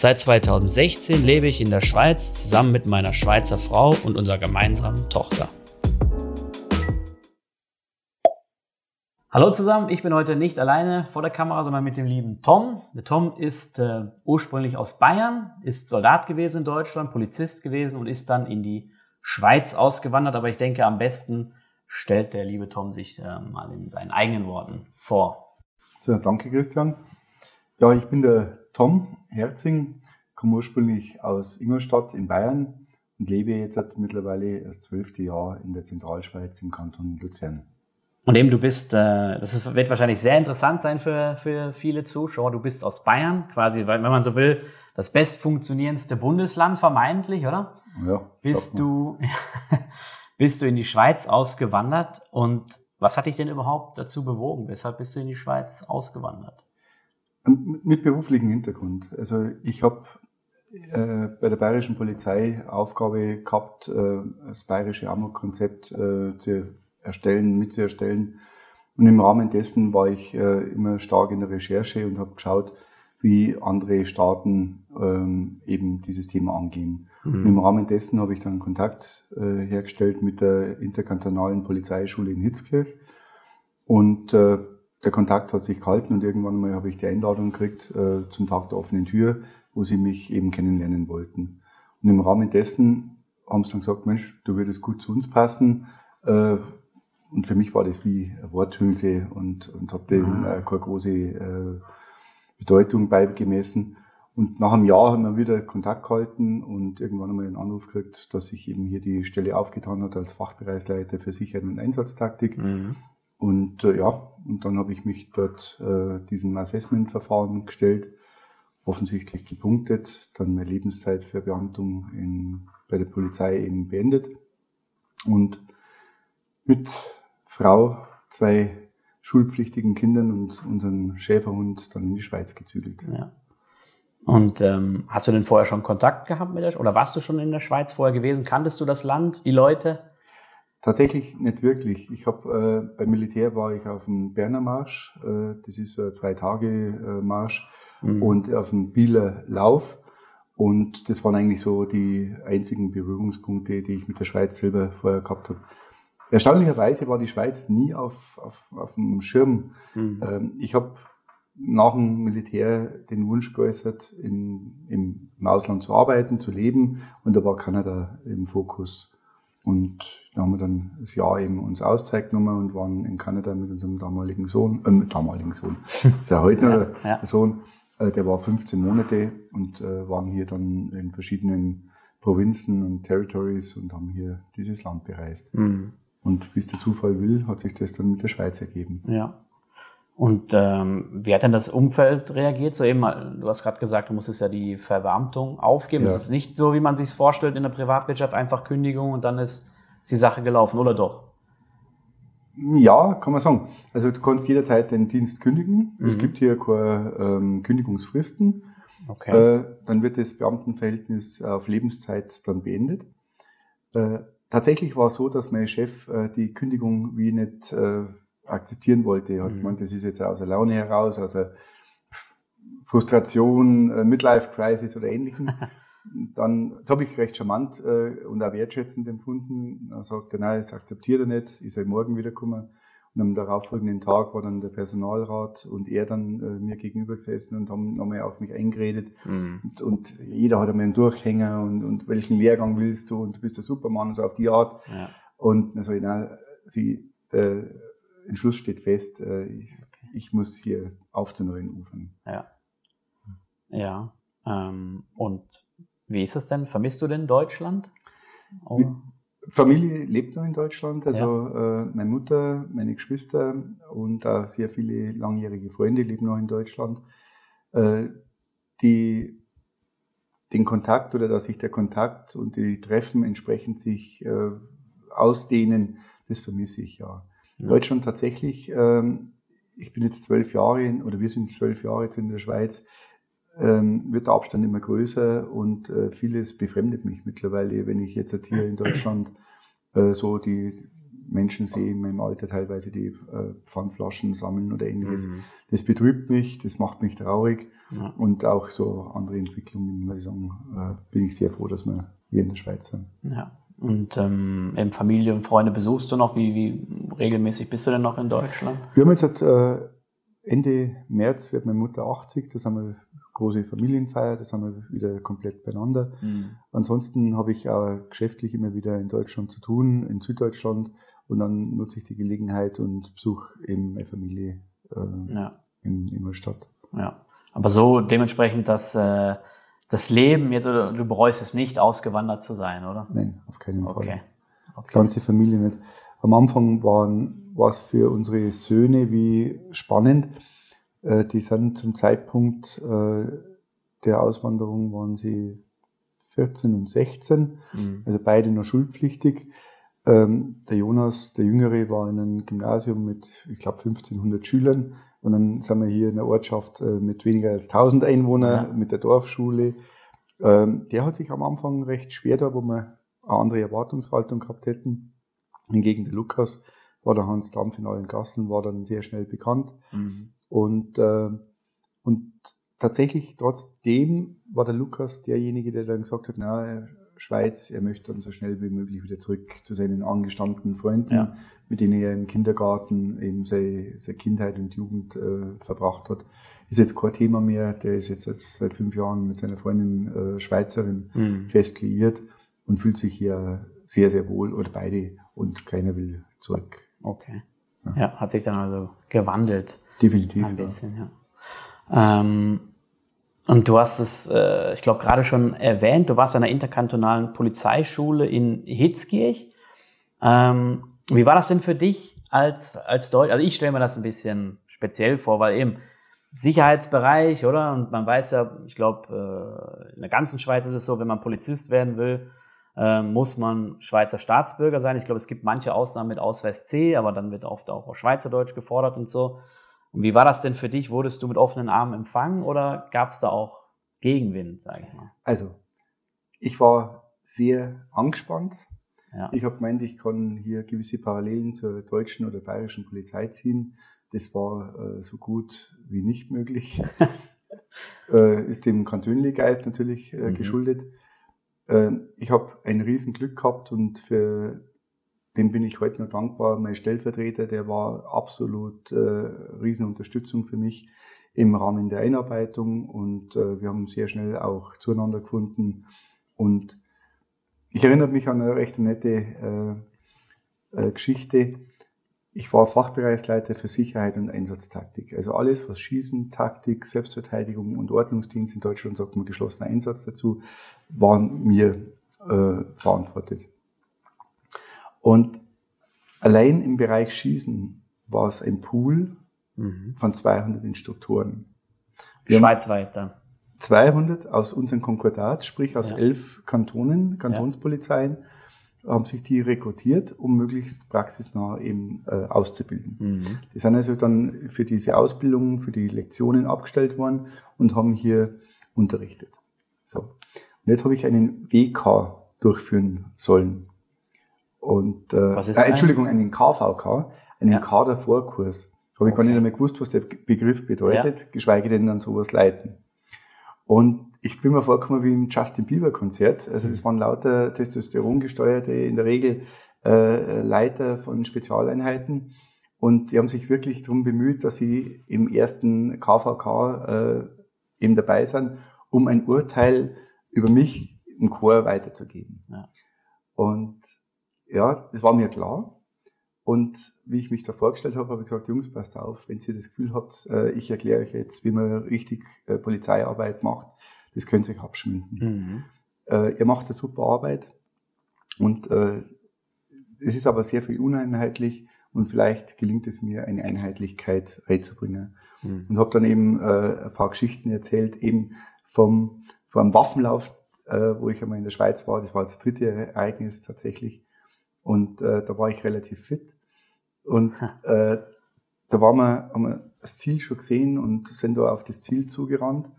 Seit 2016 lebe ich in der Schweiz zusammen mit meiner Schweizer Frau und unserer gemeinsamen Tochter. Hallo zusammen, ich bin heute nicht alleine vor der Kamera, sondern mit dem lieben Tom. Der Tom ist äh, ursprünglich aus Bayern, ist Soldat gewesen in Deutschland, Polizist gewesen und ist dann in die Schweiz ausgewandert. Aber ich denke, am besten stellt der liebe Tom sich äh, mal in seinen eigenen Worten vor. So, danke Christian. Ja, ich bin der Tom Herzing, komme ursprünglich aus Ingolstadt in Bayern und lebe jetzt mittlerweile das zwölfte Jahr in der Zentralschweiz im Kanton Luzern. Und eben du bist, äh, das wird wahrscheinlich sehr interessant sein für, für viele Zuschauer. Du bist aus Bayern, quasi, wenn man so will, das bestfunktionierendste Bundesland vermeintlich, oder? Ja. Bist du, bist du in die Schweiz ausgewandert und was hat dich denn überhaupt dazu bewogen? Weshalb bist du in die Schweiz ausgewandert? Mit beruflichem Hintergrund. Also ich habe äh, bei der bayerischen Polizei Aufgabe gehabt, äh, das bayerische Amok-Konzept äh, zu erstellen, mitzuerstellen. Und im Rahmen dessen war ich äh, immer stark in der Recherche und habe geschaut, wie andere Staaten ähm, eben dieses Thema angehen. Mhm. Und im Rahmen dessen habe ich dann Kontakt äh, hergestellt mit der interkantonalen Polizeischule in Hitzkirch. Und äh, der Kontakt hat sich gehalten und irgendwann mal habe ich die Einladung gekriegt äh, zum Tag der offenen Tür, wo sie mich eben kennenlernen wollten. Und im Rahmen dessen haben sie dann gesagt, Mensch, du würdest gut zu uns passen. Äh, und für mich war das wie eine Worthülse und, und habe dem mhm. äh, keine große äh, Bedeutung beigemessen. Und nach einem Jahr haben wir wieder Kontakt gehalten und irgendwann einmal einen Anruf gekriegt, dass sich eben hier die Stelle aufgetan hat als Fachbereichsleiter für Sicherheit und Einsatztaktik. Mhm. Und äh, ja, und dann habe ich mich dort äh, diesem Assessment-Verfahren gestellt, offensichtlich gepunktet, dann meine Lebenszeit für Beamtung in, bei der Polizei eben beendet und mit Frau, zwei schulpflichtigen Kindern und unseren Schäferhund dann in die Schweiz gezügelt. Ja. Und ähm, hast du denn vorher schon Kontakt gehabt mit der oder warst du schon in der Schweiz vorher gewesen? Kanntest du das Land, die Leute? Tatsächlich nicht wirklich. Ich habe äh, beim Militär war ich auf dem Berner Marsch, äh, das ist ein zwei Tage äh, Marsch mhm. und auf dem Bieler Lauf und das waren eigentlich so die einzigen Berührungspunkte, die ich mit der Schweiz selber vorher gehabt habe. Erstaunlicherweise war die Schweiz nie auf, auf, auf dem Schirm. Mhm. Ähm, ich habe nach dem Militär den Wunsch geäußert, in, im, im Ausland zu arbeiten, zu leben und da war Kanada im Fokus. Und da haben wir dann das Jahr eben uns Auszeit genommen und waren in Kanada mit unserem damaligen Sohn, äh, damaligen Sohn, ist ja heute noch ja, ja. Sohn, äh, der war 15 Monate und äh, waren hier dann in verschiedenen Provinzen und Territories und haben hier dieses Land bereist. Mhm. Und wie es der Zufall will, hat sich das dann mit der Schweiz ergeben. Ja. Und ähm, wie hat denn das Umfeld reagiert? So eben, du hast gerade gesagt, du musstest ja die Verbeamtung aufgeben. Ja. Es ist nicht so, wie man sich vorstellt in der Privatwirtschaft, einfach Kündigung und dann ist die Sache gelaufen, oder doch? Ja, kann man sagen. Also du kannst jederzeit den Dienst kündigen. Mhm. Es gibt hier keine ähm, Kündigungsfristen. Okay. Äh, dann wird das Beamtenverhältnis auf Lebenszeit dann beendet. Äh, tatsächlich war es so, dass mein Chef äh, die Kündigung wie nicht äh, akzeptieren wollte. Er hat mhm. gemeint, das ist jetzt aus der Laune heraus, aus der Frustration, äh, Midlife-Crisis oder ähnlichem. dann, das habe ich recht charmant äh, und auch wertschätzend empfunden. Er sagte, nein, das akzeptiert er nicht, ich soll morgen wiederkommen. Und am darauffolgenden Tag war dann der Personalrat und er dann äh, mir gegenüber gesessen und haben nochmal auf mich eingeredet. Mhm. Und, und, jeder hat einmal einen Durchhänger und, und welchen Lehrgang willst du und du bist der Supermann und so auf die Art. Ja. Und dann sage ich, nein, sie, der Entschluss steht fest, äh, ich, ich, muss hier auf zu neuen Ufern. Ja. Ja. Ähm, und wie ist es denn? Vermisst du denn Deutschland? Oh. Familie lebt noch in Deutschland, also ja. äh, meine Mutter, meine Geschwister und auch sehr viele langjährige Freunde leben noch in Deutschland. Äh, die den Kontakt oder dass sich der Kontakt und die Treffen entsprechend sich äh, ausdehnen, das vermisse ich ja. Deutschland tatsächlich, ähm, ich bin jetzt zwölf Jahre oder wir sind zwölf Jahre jetzt in der Schweiz, ähm, wird der Abstand immer größer und äh, vieles befremdet mich mittlerweile, wenn ich jetzt hier in Deutschland äh, so die Menschen sehe in meinem Alter teilweise, die äh, Pfandflaschen sammeln oder ähnliches. Mhm. Das betrübt mich, das macht mich traurig ja. und auch so andere Entwicklungen, muss ich sagen, äh, bin ich sehr froh, dass wir hier in der Schweiz sind. Ja. Und ähm, eben Familie und Freunde besuchst du noch? Wie, wie regelmäßig bist du denn noch in Deutschland? Wir haben jetzt seit äh, Ende März wird meine Mutter 80, das haben wir große Familienfeier, das haben wir wieder komplett beieinander. Mhm. Ansonsten habe ich auch geschäftlich immer wieder in Deutschland zu tun, in Süddeutschland und dann nutze ich die Gelegenheit und besuche eben meine Familie äh, ja. in Ingolstadt. Ja, aber so dementsprechend, dass äh, das Leben jetzt, oder du bereust es nicht, ausgewandert zu sein, oder? Nein, auf keinen Fall. Okay. okay. Ganze Familie nicht. Am Anfang waren, war es für unsere Söhne wie spannend. Äh, die sind zum Zeitpunkt äh, der Auswanderung waren sie 14 und 16, mhm. also beide noch schulpflichtig. Ähm, der Jonas, der Jüngere, war in einem Gymnasium mit, ich glaube, 1500 Schülern. Und dann sind wir hier in einer Ortschaft äh, mit weniger als 1000 Einwohnern, ja. mit der Dorfschule. Ähm, der hat sich am Anfang recht schwer da, wo wir eine andere Erwartungshaltung gehabt hätten. Hingegen der Lukas war der Hans Dampf in allen Gassen, war dann sehr schnell bekannt. Mhm. Und, äh, und tatsächlich trotzdem war der Lukas derjenige, der dann gesagt hat, na, Schweiz. Er möchte dann so schnell wie möglich wieder zurück zu seinen angestammten Freunden, ja. mit denen er im Kindergarten eben seine, seine Kindheit und Jugend äh, verbracht hat. Ist jetzt kein Thema mehr. Der ist jetzt seit fünf Jahren mit seiner Freundin äh, Schweizerin mhm. fest liiert und fühlt sich hier sehr, sehr wohl oder beide und keiner will zurück. Okay. Ja, ja hat sich dann also gewandelt. Definitiv. Ein bisschen, ja. ja. Ähm, und du hast es, äh, ich glaube, gerade schon erwähnt, du warst an der interkantonalen Polizeischule in Hitzkirch. Ähm, wie war das denn für dich als, als Deutsch? Also ich stelle mir das ein bisschen speziell vor, weil eben Sicherheitsbereich, oder? Und man weiß ja, ich glaube, äh, in der ganzen Schweiz ist es so, wenn man Polizist werden will, äh, muss man Schweizer Staatsbürger sein. Ich glaube, es gibt manche Ausnahmen mit Ausweis C, aber dann wird oft auch Schweizerdeutsch gefordert und so. Und wie war das denn für dich? Wurdest du mit offenen Armen empfangen oder gab es da auch Gegenwind, sage ich mal? Also, ich war sehr angespannt. Ja. Ich habe gemeint, ich kann hier gewisse Parallelen zur deutschen oder bayerischen Polizei ziehen. Das war äh, so gut wie nicht möglich. äh, ist dem Kantönli-Geist natürlich äh, mhm. geschuldet. Äh, ich habe ein Riesenglück gehabt und für dem bin ich heute noch dankbar. Mein Stellvertreter, der war absolut äh, Riesenunterstützung für mich im Rahmen der Einarbeitung und äh, wir haben sehr schnell auch zueinander gefunden. Und ich erinnere mich an eine recht nette äh, äh, Geschichte. Ich war Fachbereichsleiter für Sicherheit und Einsatztaktik. Also alles, was Schießen, Taktik, Selbstverteidigung und Ordnungsdienst in Deutschland sagt man geschlossener Einsatz dazu, waren mir äh, verantwortet. Und allein im Bereich Schießen war es ein Pool mhm. von 200 Instruktoren. Wir Schweizweit dann. 200 aus unserem Konkordat, sprich aus ja. elf Kantonen, Kantonspolizeien, ja. haben sich die rekrutiert, um möglichst praxisnah eben äh, auszubilden. Mhm. Die sind also dann für diese Ausbildung, für die Lektionen abgestellt worden und haben hier unterrichtet. So. Und jetzt habe ich einen WK durchführen sollen. Und äh, was ist äh, Entschuldigung, einen KVK, einen ja. Kadervorkurs. Habe ich okay. gar nicht mehr gewusst, was der Begriff bedeutet, ja. geschweige denn dann sowas leiten. Und ich bin mir vorgekommen wie im Justin Bieber Konzert. Also das waren lauter Testosterongesteuerte, in der Regel äh, Leiter von Spezialeinheiten. Und die haben sich wirklich darum bemüht, dass sie im ersten KVK äh, eben dabei sind, um ein Urteil über mich im Chor weiterzugeben. Ja. Und ja, das war mir klar. Und wie ich mich da vorgestellt habe, habe ich gesagt, Jungs, passt auf, wenn ihr das Gefühl habt, äh, ich erkläre euch jetzt, wie man richtig äh, Polizeiarbeit macht, das könnt ihr euch abschminken. Mhm. Äh, ihr macht eine super Arbeit und es ist aber sehr viel uneinheitlich und vielleicht gelingt es mir, eine Einheitlichkeit reinzubringen. Mhm. Und habe dann eben ein paar Geschichten erzählt, eben vom einem Waffenlauf, äh, wo ich einmal in der Schweiz war. Das war das dritte Ereignis tatsächlich. Und äh, da war ich relativ fit. Und äh, da waren wir, haben wir das Ziel schon gesehen und sind da auf das Ziel zugerannt.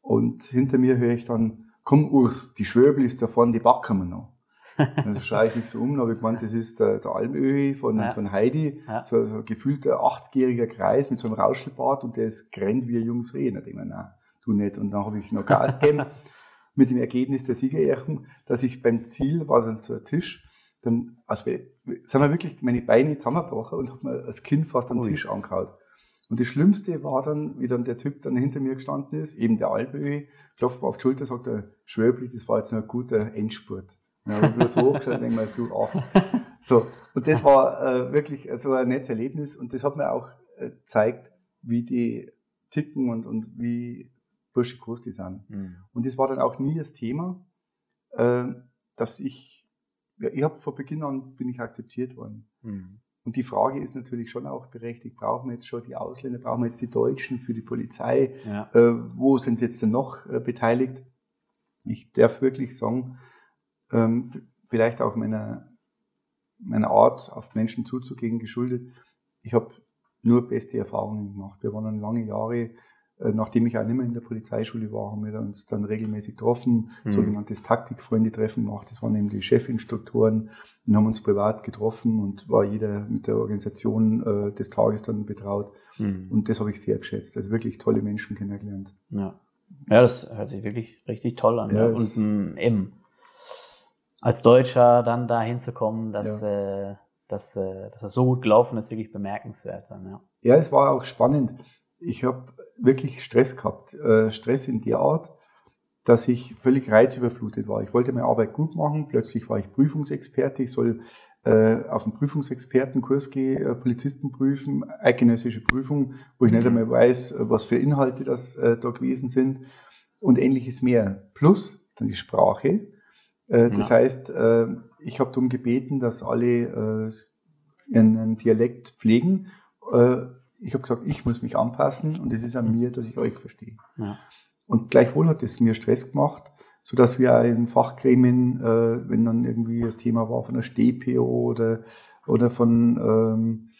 Und hinter mir höre ich dann, komm Urs, die Schwöbel ist da vorne, die backen wir noch. Dann schaue ich mich so um, habe ich gemeint, das ist der, der Almöhi von, ja. von Heidi, ja. so, so ein gefühlter 80-jähriger Kreis mit so einem Rauschelbart und der ist grennt wie ein junges Reh. Da denke ich nein, du nicht. Und dann habe ich noch Gas gegeben mit dem Ergebnis der Siegerehrung, dass ich beim Ziel, war so ein Tisch, dann also, sind wir wirklich meine Beine zusammengebrochen und habe mir als Kind fast am. Tisch angehauen. Und das Schlimmste war dann, wie dann der Typ dann hinter mir gestanden ist, eben der Alböhi, klopft mir auf die Schulter, sagt der Schwöbli, das war jetzt ein guter Endspurt. Ja, ich bloß hochgeschaut und denke mal, du auf. So. Und das war äh, wirklich so ein nettes Erlebnis und das hat mir auch äh, gezeigt, wie die ticken und, und wie bursche groß die sind. Mhm. Und das war dann auch nie das Thema, äh, dass ich, ich habe vor Beginn an bin ich akzeptiert worden. Mhm. Und die Frage ist natürlich schon auch berechtigt, brauchen wir jetzt schon die Ausländer, brauchen wir jetzt die Deutschen für die Polizei? Ja. Äh, wo sind sie jetzt denn noch äh, beteiligt? Ich darf wirklich sagen, ähm, vielleicht auch meiner, meiner Art, auf Menschen zuzugehen, geschuldet. Ich habe nur beste Erfahrungen gemacht. Wir waren lange Jahre nachdem ich auch nicht mehr in der Polizeischule war, haben wir uns dann regelmäßig getroffen, mhm. sogenanntes Taktikfreunde-Treffen gemacht. Das waren eben die Chefinstruktoren und haben uns privat getroffen und war jeder mit der Organisation äh, des Tages dann betraut. Mhm. Und das habe ich sehr geschätzt. Also wirklich tolle Menschen kennengelernt. Ja, ja das hört sich wirklich richtig toll an. Ja, Und ähm, eben als Deutscher dann da hinzukommen, dass, ja. äh, dass, äh, dass das so gut gelaufen ist, wirklich bemerkenswert. Dann, ja. ja, es war auch spannend. Ich habe wirklich Stress gehabt. Äh, Stress in der Art, dass ich völlig reizüberflutet war. Ich wollte meine Arbeit gut machen. Plötzlich war ich Prüfungsexperte. Ich soll äh, auf einen Prüfungsexpertenkurs gehen, äh, Polizisten prüfen, eidgenössische Prüfung, wo ich nicht mhm. einmal weiß, was für Inhalte das äh, da gewesen sind und ähnliches mehr. Plus dann die Sprache. Das ja. heißt, ich habe darum gebeten, dass alle ihren Dialekt pflegen. Ich habe gesagt, ich muss mich anpassen und es ist an mir, dass ich euch verstehe. Ja. Und gleichwohl hat es mir Stress gemacht, so dass wir in Fachgremien, äh, wenn dann irgendwie das Thema war von der StPO oder, oder von ähm,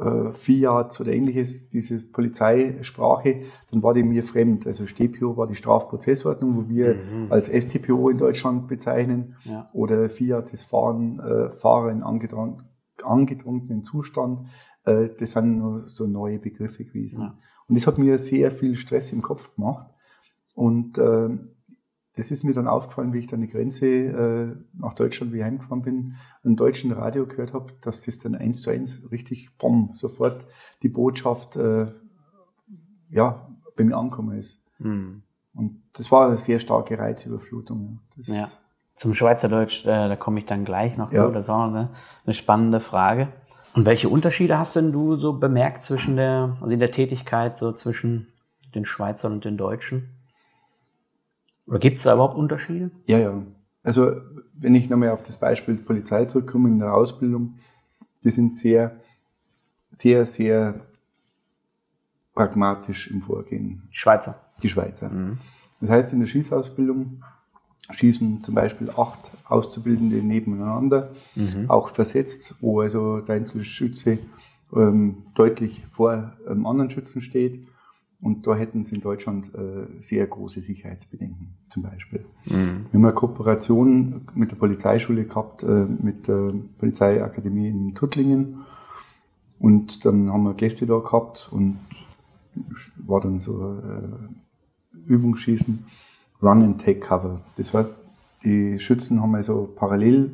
äh, Fiat oder ähnliches, diese Polizeisprache, dann war die mir fremd. Also StPO war die Strafprozessordnung, wo wir mhm. als StPO in Deutschland bezeichnen, ja. oder Fiat das Fahren, äh, Fahrer in angetrunkenen Zustand. Äh, das sind nur so neue Begriffe gewesen. Ja. Und das hat mir sehr viel Stress im Kopf gemacht. Und äh, das ist mir dann aufgefallen, wie ich dann die Grenze äh, nach Deutschland wieder heimgefahren bin, einen deutschen Radio gehört habe, dass das dann eins zu eins richtig, bumm, sofort die Botschaft äh, ja, bei mir angekommen ist. Mhm. Und das war eine sehr starke Reizüberflutung. Das ja. Zum Schweizerdeutsch, äh, da komme ich dann gleich noch ja. zu. Das ist auch eine, eine spannende Frage. Und welche Unterschiede hast denn du so bemerkt zwischen der, also in der Tätigkeit so zwischen den Schweizern und den Deutschen? Oder gibt es da überhaupt Unterschiede? Ja, ja. Also wenn ich nochmal auf das Beispiel Polizei zurückkomme in der Ausbildung, die sind sehr, sehr, sehr pragmatisch im Vorgehen. Die Schweizer. Die Schweizer. Mhm. Das heißt, in der Schießausbildung schießen zum Beispiel acht Auszubildende nebeneinander, mhm. auch versetzt, wo also der Einzelschütze ähm, deutlich vor einem anderen Schützen steht. Und da hätten sie in Deutschland äh, sehr große Sicherheitsbedenken, zum Beispiel. Mhm. Wir haben eine Kooperation mit der Polizeischule gehabt, äh, mit der Polizeiakademie in Tuttlingen. Und dann haben wir Gäste da gehabt und war dann so äh, Übungsschießen. Run and Take Cover. Das war, die Schützen haben also parallel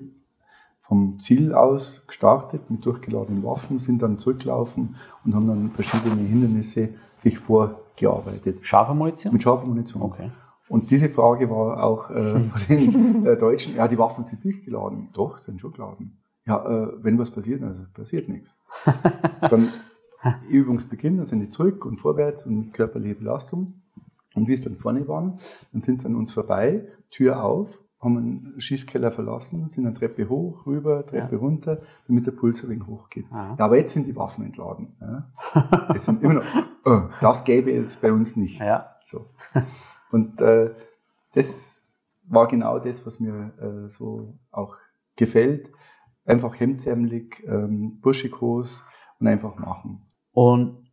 vom Ziel aus gestartet mit durchgeladenen Waffen, sind dann zurückgelaufen und haben dann verschiedene Hindernisse sich vorgearbeitet. Scharfe Munition? Mit scharfer Munition. Okay. Und diese Frage war auch äh, von den äh, Deutschen, ja, die Waffen sind nicht geladen. Doch, sind schon geladen. Ja, äh, wenn was passiert, also passiert nichts. Dann Übungsbeginn, dann sind die zurück und vorwärts und mit körperlicher Belastung. Und wie es dann vorne waren, dann sind sie an uns vorbei, Tür auf, haben einen Schießkeller verlassen, sind eine Treppe hoch, rüber, Treppe ja. runter, damit der Puls ein wenig hochgeht. Ja, aber jetzt sind die Waffen entladen. Ja. Das sind immer noch, oh, das gäbe es bei uns nicht. Ja. So. Und äh, das war genau das, was mir äh, so auch gefällt. Einfach hemdsärmelig, ähm, burschikos und einfach machen. Und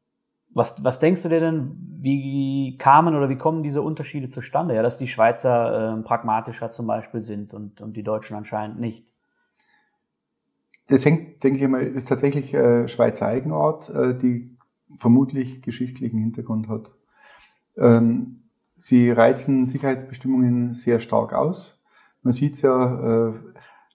was, was denkst du dir denn, wie kamen oder wie kommen diese Unterschiede zustande? Ja, dass die Schweizer äh, pragmatischer zum Beispiel sind und, und die Deutschen anscheinend nicht. Das hängt, denke ich mal, ist tatsächlich äh, Schweizer Eigenart, äh, die vermutlich geschichtlichen Hintergrund hat. Ähm, sie reizen Sicherheitsbestimmungen sehr stark aus. Man sieht es ja, äh,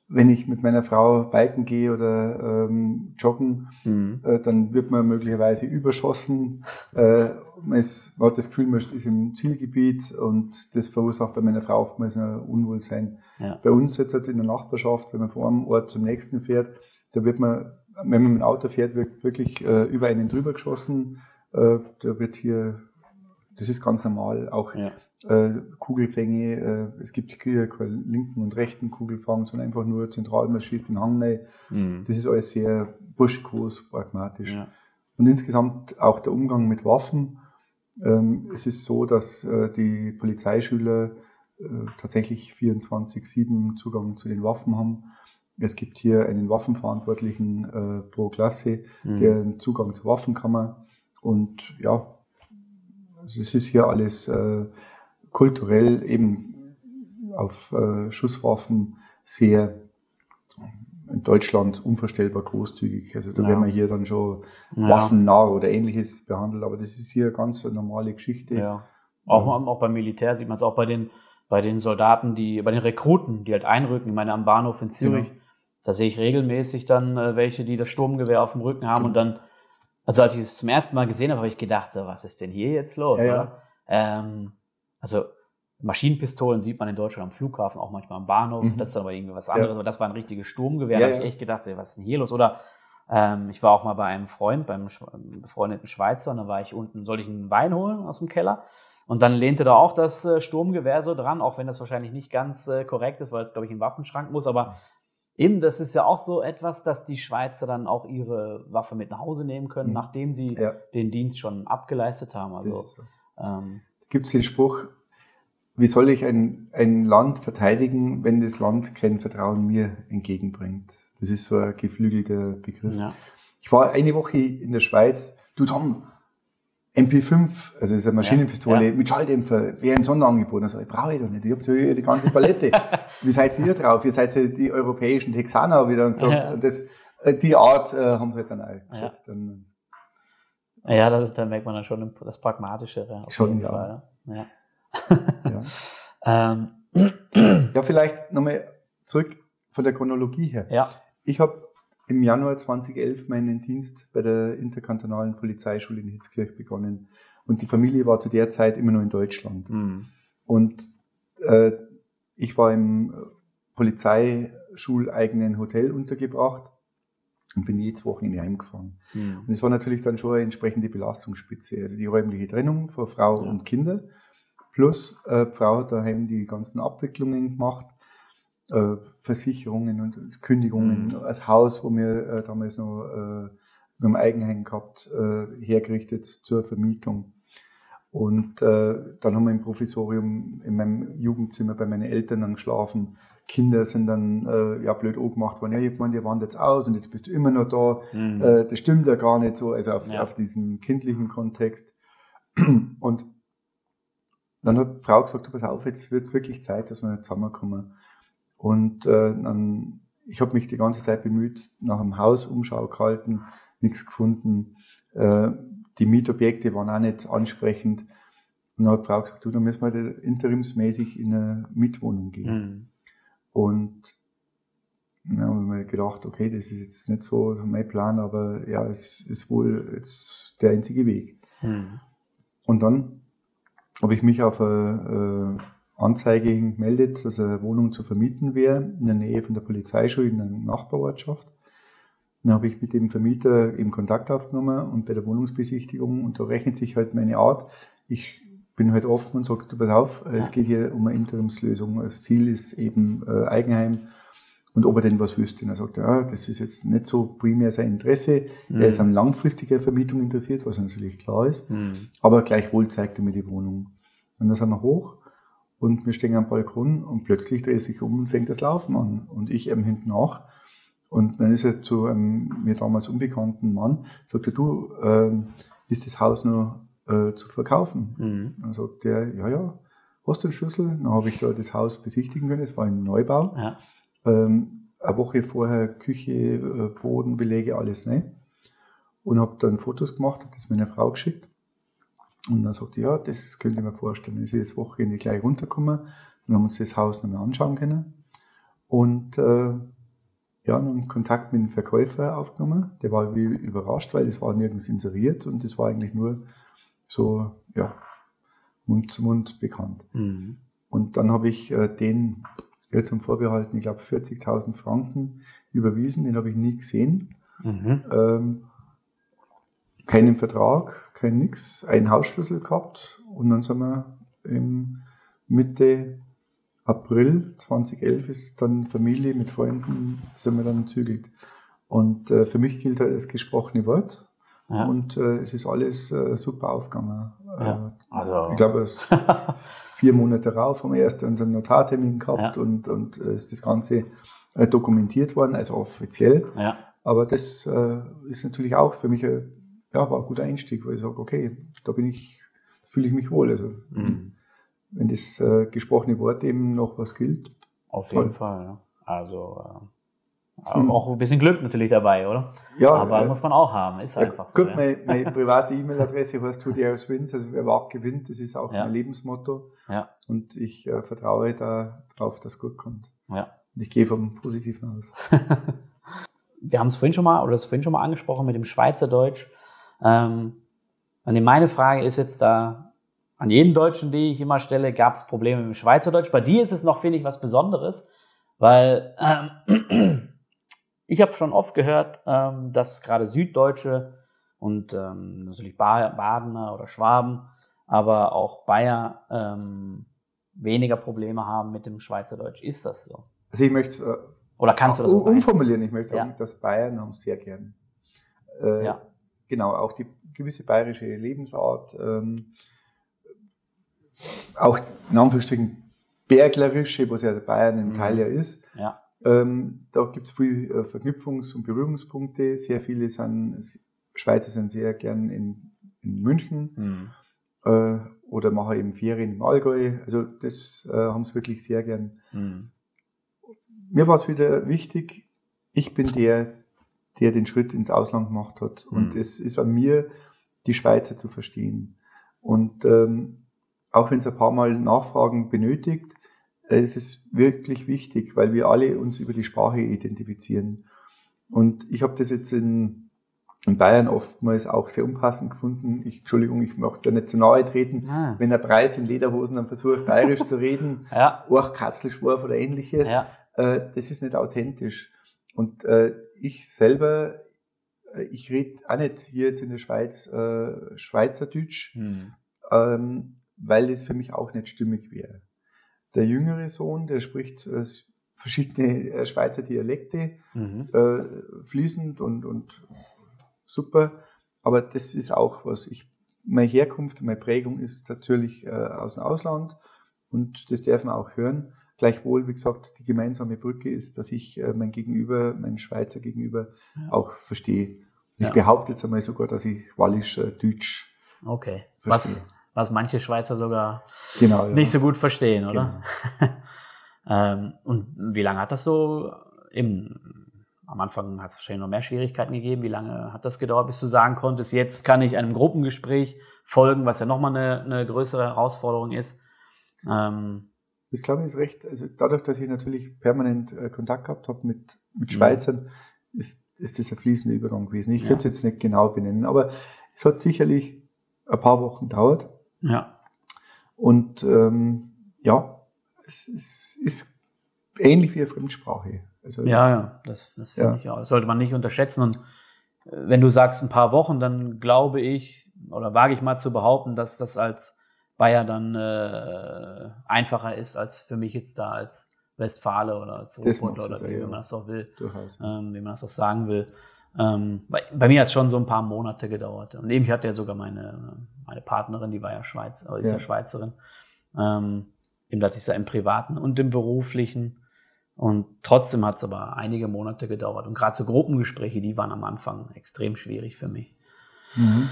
wenn ich mit meiner Frau biken gehe oder ähm, joggen, mhm. äh, dann wird man möglicherweise überschossen. Äh, man, ist, man, hat das Gefühl, man ist im Zielgebiet und das verursacht bei meiner Frau oftmals ein Unwohlsein. Ja. Bei uns jetzt halt in der Nachbarschaft, wenn man von einem Ort zum nächsten fährt, da wird man, wenn man mit dem Auto fährt, wird wirklich äh, über einen drüber geschossen. Äh, da wird hier, das ist ganz normal, auch ja äh, Kugelfänge, äh, es gibt hier keinen linken und rechten Kugelfang, sondern einfach nur zentral, man schießt den Hang rein. Mhm. Das ist alles sehr burschikos, pragmatisch. Ja. Und insgesamt auch der Umgang mit Waffen. Ähm, es ist so, dass äh, die Polizeischüler äh, tatsächlich 24-7 Zugang zu den Waffen haben. Es gibt hier einen Waffenverantwortlichen äh, pro Klasse, mhm. der einen Zugang zur Waffenkammer und ja, also es ist hier alles äh, kulturell eben auf äh, Schusswaffen sehr in Deutschland unvorstellbar großzügig. Also da ja. werden wir hier dann schon ja. waffennah oder ähnliches behandelt, aber das ist hier ganz eine normale Geschichte. Ja. Auch, auch beim Militär sieht man es auch bei den, bei den Soldaten, die, bei den Rekruten, die halt einrücken. Ich meine, am Bahnhof in Zürich, genau. da sehe ich regelmäßig dann äh, welche, die das Sturmgewehr auf dem Rücken haben genau. und dann, also als ich es zum ersten Mal gesehen habe, habe ich gedacht, so, was ist denn hier jetzt los? Ja, ähm, also Maschinenpistolen sieht man in Deutschland am Flughafen, auch manchmal am Bahnhof. Mhm. Das ist aber irgendwie was anderes. Ja. Aber das war ein richtiges Sturmgewehr. Ja, da habe ich echt gedacht, was ist denn hier los? Oder ähm, ich war auch mal bei einem Freund, beim befreundeten Schweizer, und da war ich unten, sollte ich einen Wein holen aus dem Keller. Und dann lehnte da auch das äh, Sturmgewehr so dran, auch wenn das wahrscheinlich nicht ganz äh, korrekt ist, weil es, glaube ich, in den Waffenschrank muss. Aber eben, das ist ja auch so etwas, dass die Schweizer dann auch ihre Waffe mit nach Hause nehmen können, mhm. nachdem sie ja. den Dienst schon abgeleistet haben. Also, so. ähm, Gibt es den Spruch, wie soll ich ein, ein Land verteidigen, wenn das Land kein Vertrauen mir entgegenbringt? Das ist so ein geflügelter Begriff. Ja. Ich war eine Woche in der Schweiz. Du Tom, MP5, also das ist eine Maschinenpistole ja, ja. mit Schalldämpfer, wäre ein Sonderangebot. Also ich brauche ich doch nicht. Ich habe hier die ganze Palette. Wie seid ihr drauf? Ihr seid die europäischen Texaner wieder und so. Ja. Und das, äh, die Art äh, haben sie halt dann auch geschätzt. Ja, ja das ist, da merkt man dann schon das Pragmatischere. Schon, ja. Fall, ja ja. ähm. ja, vielleicht nochmal zurück von der Chronologie her. Ja. Ich habe im Januar 2011 meinen Dienst bei der interkantonalen Polizeischule in Hitzkirch begonnen. Und die Familie war zu der Zeit immer noch in Deutschland. Mhm. Und äh, ich war im polizeischuleigenen Hotel untergebracht und bin jedes Wochenende heimgefahren. Mhm. Und es war natürlich dann schon eine entsprechende Belastungsspitze. Also die räumliche Trennung von Frau ja. und Kinder Plus, äh, Frau hat daheim die ganzen Abwicklungen gemacht, äh, Versicherungen und Kündigungen. Mhm. Das Haus, wo wir äh, damals noch äh, mit dem Eigenheim gehabt, äh, hergerichtet zur Vermietung. Und äh, dann haben wir im Provisorium in meinem Jugendzimmer bei meinen Eltern dann geschlafen. Kinder sind dann äh, ja blöd angemacht worden. Ja, ich meine, ihr wandert jetzt aus und jetzt bist du immer noch da. Mhm. Äh, das stimmt ja gar nicht so, also auf, ja. auf diesem kindlichen Kontext. Und dann hat die Frau gesagt, pass auf, jetzt wird wirklich Zeit, dass wir zusammenkommen. Und äh, dann, ich habe mich die ganze Zeit bemüht, nach einem Haus Umschau gehalten, nichts gefunden. Äh, die Mietobjekte waren auch nicht ansprechend. Und dann hat die Frau gesagt, du, dann müssen wir halt interimsmäßig in eine Mietwohnung gehen. Mhm. Und dann haben wir gedacht, okay, das ist jetzt nicht so mein Plan, aber ja, es ist wohl jetzt der einzige Weg. Mhm. Und dann habe ich mich auf eine äh, Anzeige gemeldet, dass eine Wohnung zu vermieten wäre, in der Nähe von der Polizeischule in einer Nachbarortschaft. Dann habe ich mit dem Vermieter eben Kontakt aufgenommen und bei der Wohnungsbesichtigung, und da rechnet sich halt meine Art. Ich bin halt offen und sage, du pass auf, es geht hier um eine Interimslösung. Das Ziel ist eben äh, Eigenheim und ob er denn was wüsste. Und er sagt, ja, das ist jetzt nicht so primär sein Interesse. Mhm. Er ist an langfristiger Vermietung interessiert, was natürlich klar ist. Mhm. Aber gleichwohl zeigt er mir die Wohnung. Und dann sind wir hoch Und wir stehen am Balkon und plötzlich dreht sich um und fängt das Laufen an. Und ich eben hinten nach. Und dann ist er zu einem mir damals unbekannten Mann, sagt er, du, ähm, ist das Haus nur äh, zu verkaufen? Mhm. Dann sagt er, ja, ja, hast du einen Schlüssel? Dann habe ich da das Haus besichtigen können, es war ein Neubau. Ja. Ähm, eine Woche vorher Küche, äh, Boden, Belege, alles, ne? Und habe dann Fotos gemacht, habe das meiner Frau geschickt. Und dann sagte ja, das könnte ich mir vorstellen. Dann ist das Wochenende gleich runtergekommen. Dann haben wir uns das Haus nochmal anschauen können. Und äh, ja, einen Kontakt mit dem Verkäufer aufgenommen. Der war wie überrascht, weil es war nirgends inseriert und es war eigentlich nur so, ja, Mund zu Mund bekannt. Mhm. Und dann habe ich äh, den Irrtum vorbehalten, ich glaube 40.000 Franken überwiesen, den habe ich nie gesehen. Mhm. Ähm, keinen Vertrag, kein nix, einen Hausschlüssel gehabt und dann sind wir im Mitte April 2011 ist dann Familie mit Freunden, sind wir dann zügelt. Und äh, für mich gilt halt das gesprochene Wort. Ja. Und äh, es ist alles äh, super aufgegangen. Ja, äh, also. Ich glaube, vier Monate darauf haben wir erst unseren Notartermin gehabt ja. und, und äh, ist das Ganze äh, dokumentiert worden, also offiziell. Ja. Aber das ist natürlich auch für mich ein, ja, war ein guter Einstieg, weil ich sage, okay, da bin ich, fühle ich mich wohl. Also mhm wenn das äh, gesprochene Wort eben noch was gilt. Auf jeden Fall, ja. Also äh, hm. auch ein bisschen Glück natürlich dabei, oder? Ja. Aber äh, muss man auch haben, ist einfach so. Gut, ja. meine, meine private E-Mail-Adresse heißt Who Dares Wins, also wer wagt gewinnt, das ist auch ja. mein Lebensmotto. Ja. Und ich äh, vertraue darauf, dass gut kommt. Ja. Und ich gehe vom Positiven aus. Wir haben es vorhin schon mal, oder das vorhin schon mal angesprochen mit dem Schweizerdeutsch. Ähm, meine Frage ist jetzt da, an jeden Deutschen, die ich immer stelle, gab es Probleme mit dem Schweizerdeutsch. Bei dir ist es noch, finde ich, was Besonderes, weil ähm, ich habe schon oft gehört, ähm, dass gerade Süddeutsche und ähm, natürlich Badener oder Schwaben, aber auch Bayer ähm, weniger Probleme haben mit dem Schweizerdeutsch. Ist das so? Also ich möchte äh, oder kannst du das umformulieren? Ich möchte sagen, ja. dass Bayern haben sehr gern. Äh, ja. Genau, auch die gewisse bayerische Lebensart. Ähm, auch in Anführungsstrichen berglerische, was ja Bayern in mhm. Teil ja ist. Ja. Ähm, da gibt es viele äh, Verknüpfungs- und Berührungspunkte. Sehr viele sind, Schweizer sind sehr gern in, in München mhm. äh, oder machen eben Ferien im Allgäu. Also das äh, haben sie wirklich sehr gern. Mhm. Mir war es wieder wichtig, ich bin der, der den Schritt ins Ausland gemacht hat. Und mhm. es ist an mir, die Schweizer zu verstehen. Und ähm, auch wenn es ein paar Mal Nachfragen benötigt, äh, ist es wirklich wichtig, weil wir alle uns über die Sprache identifizieren. Und ich habe das jetzt in, in, Bayern oftmals auch sehr unpassend gefunden. Ich, Entschuldigung, ich möchte da nicht zu nahe treten. Ah. Wenn der Preis in Lederhosen dann versucht, bayerisch zu reden, ja. auch Katzelschworf oder ähnliches, ja. äh, das ist nicht authentisch. Und äh, ich selber, äh, ich rede auch nicht hier jetzt in der Schweiz äh, Schweizerdeutsch. Hm. Ähm, weil es für mich auch nicht stimmig wäre. Der jüngere Sohn, der spricht äh, verschiedene äh, Schweizer Dialekte mhm. äh, fließend und, und super, aber das ist auch was ich, meine Herkunft, meine Prägung ist natürlich äh, aus dem Ausland und das darf man auch hören. Gleichwohl, wie gesagt, die gemeinsame Brücke ist, dass ich äh, mein Gegenüber, mein Schweizer Gegenüber ja. auch verstehe. Ich ja. behaupte jetzt einmal sogar, dass ich Wallisch Deutsch okay. verstehe. Was, was manche Schweizer sogar genau, ja. nicht so gut verstehen, oder? Genau. ähm, und wie lange hat das so im am Anfang hat es wahrscheinlich noch mehr Schwierigkeiten gegeben. Wie lange hat das gedauert, bis du sagen konntest, jetzt kann ich einem Gruppengespräch folgen, was ja nochmal eine, eine größere Herausforderung ist? Ähm, das glaube ich ist recht. Also dadurch, dass ich natürlich permanent äh, Kontakt gehabt habe mit, mit Schweizern, ja. ist, ist das ein fließender Übergang gewesen. Ich ja. könnte es jetzt nicht genau benennen, aber es hat sicherlich ein paar Wochen gedauert. Ja. Und ähm, ja, es, es ist ähnlich wie eine Fremdsprache. Also, ja, ja, das, das finde ja. ich auch. Das sollte man nicht unterschätzen. Und äh, wenn du sagst ein paar Wochen, dann glaube ich oder wage ich mal zu behaupten, dass das als Bayer dann äh, einfacher ist als für mich jetzt da als Westfale oder als Ruhrpott oder wie, man das auch will, ähm, wie man das auch sagen will. Ähm, bei, bei, mir hat es schon so ein paar Monate gedauert. Und eben, ich hatte ja sogar meine, meine Partnerin, die war ja Schweiz, ist ja. ja Schweizerin. Ähm, eben hatte ich es ja im Privaten und im Beruflichen. Und trotzdem hat es aber einige Monate gedauert. Und gerade so Gruppengespräche, die waren am Anfang extrem schwierig für mich. Mhm.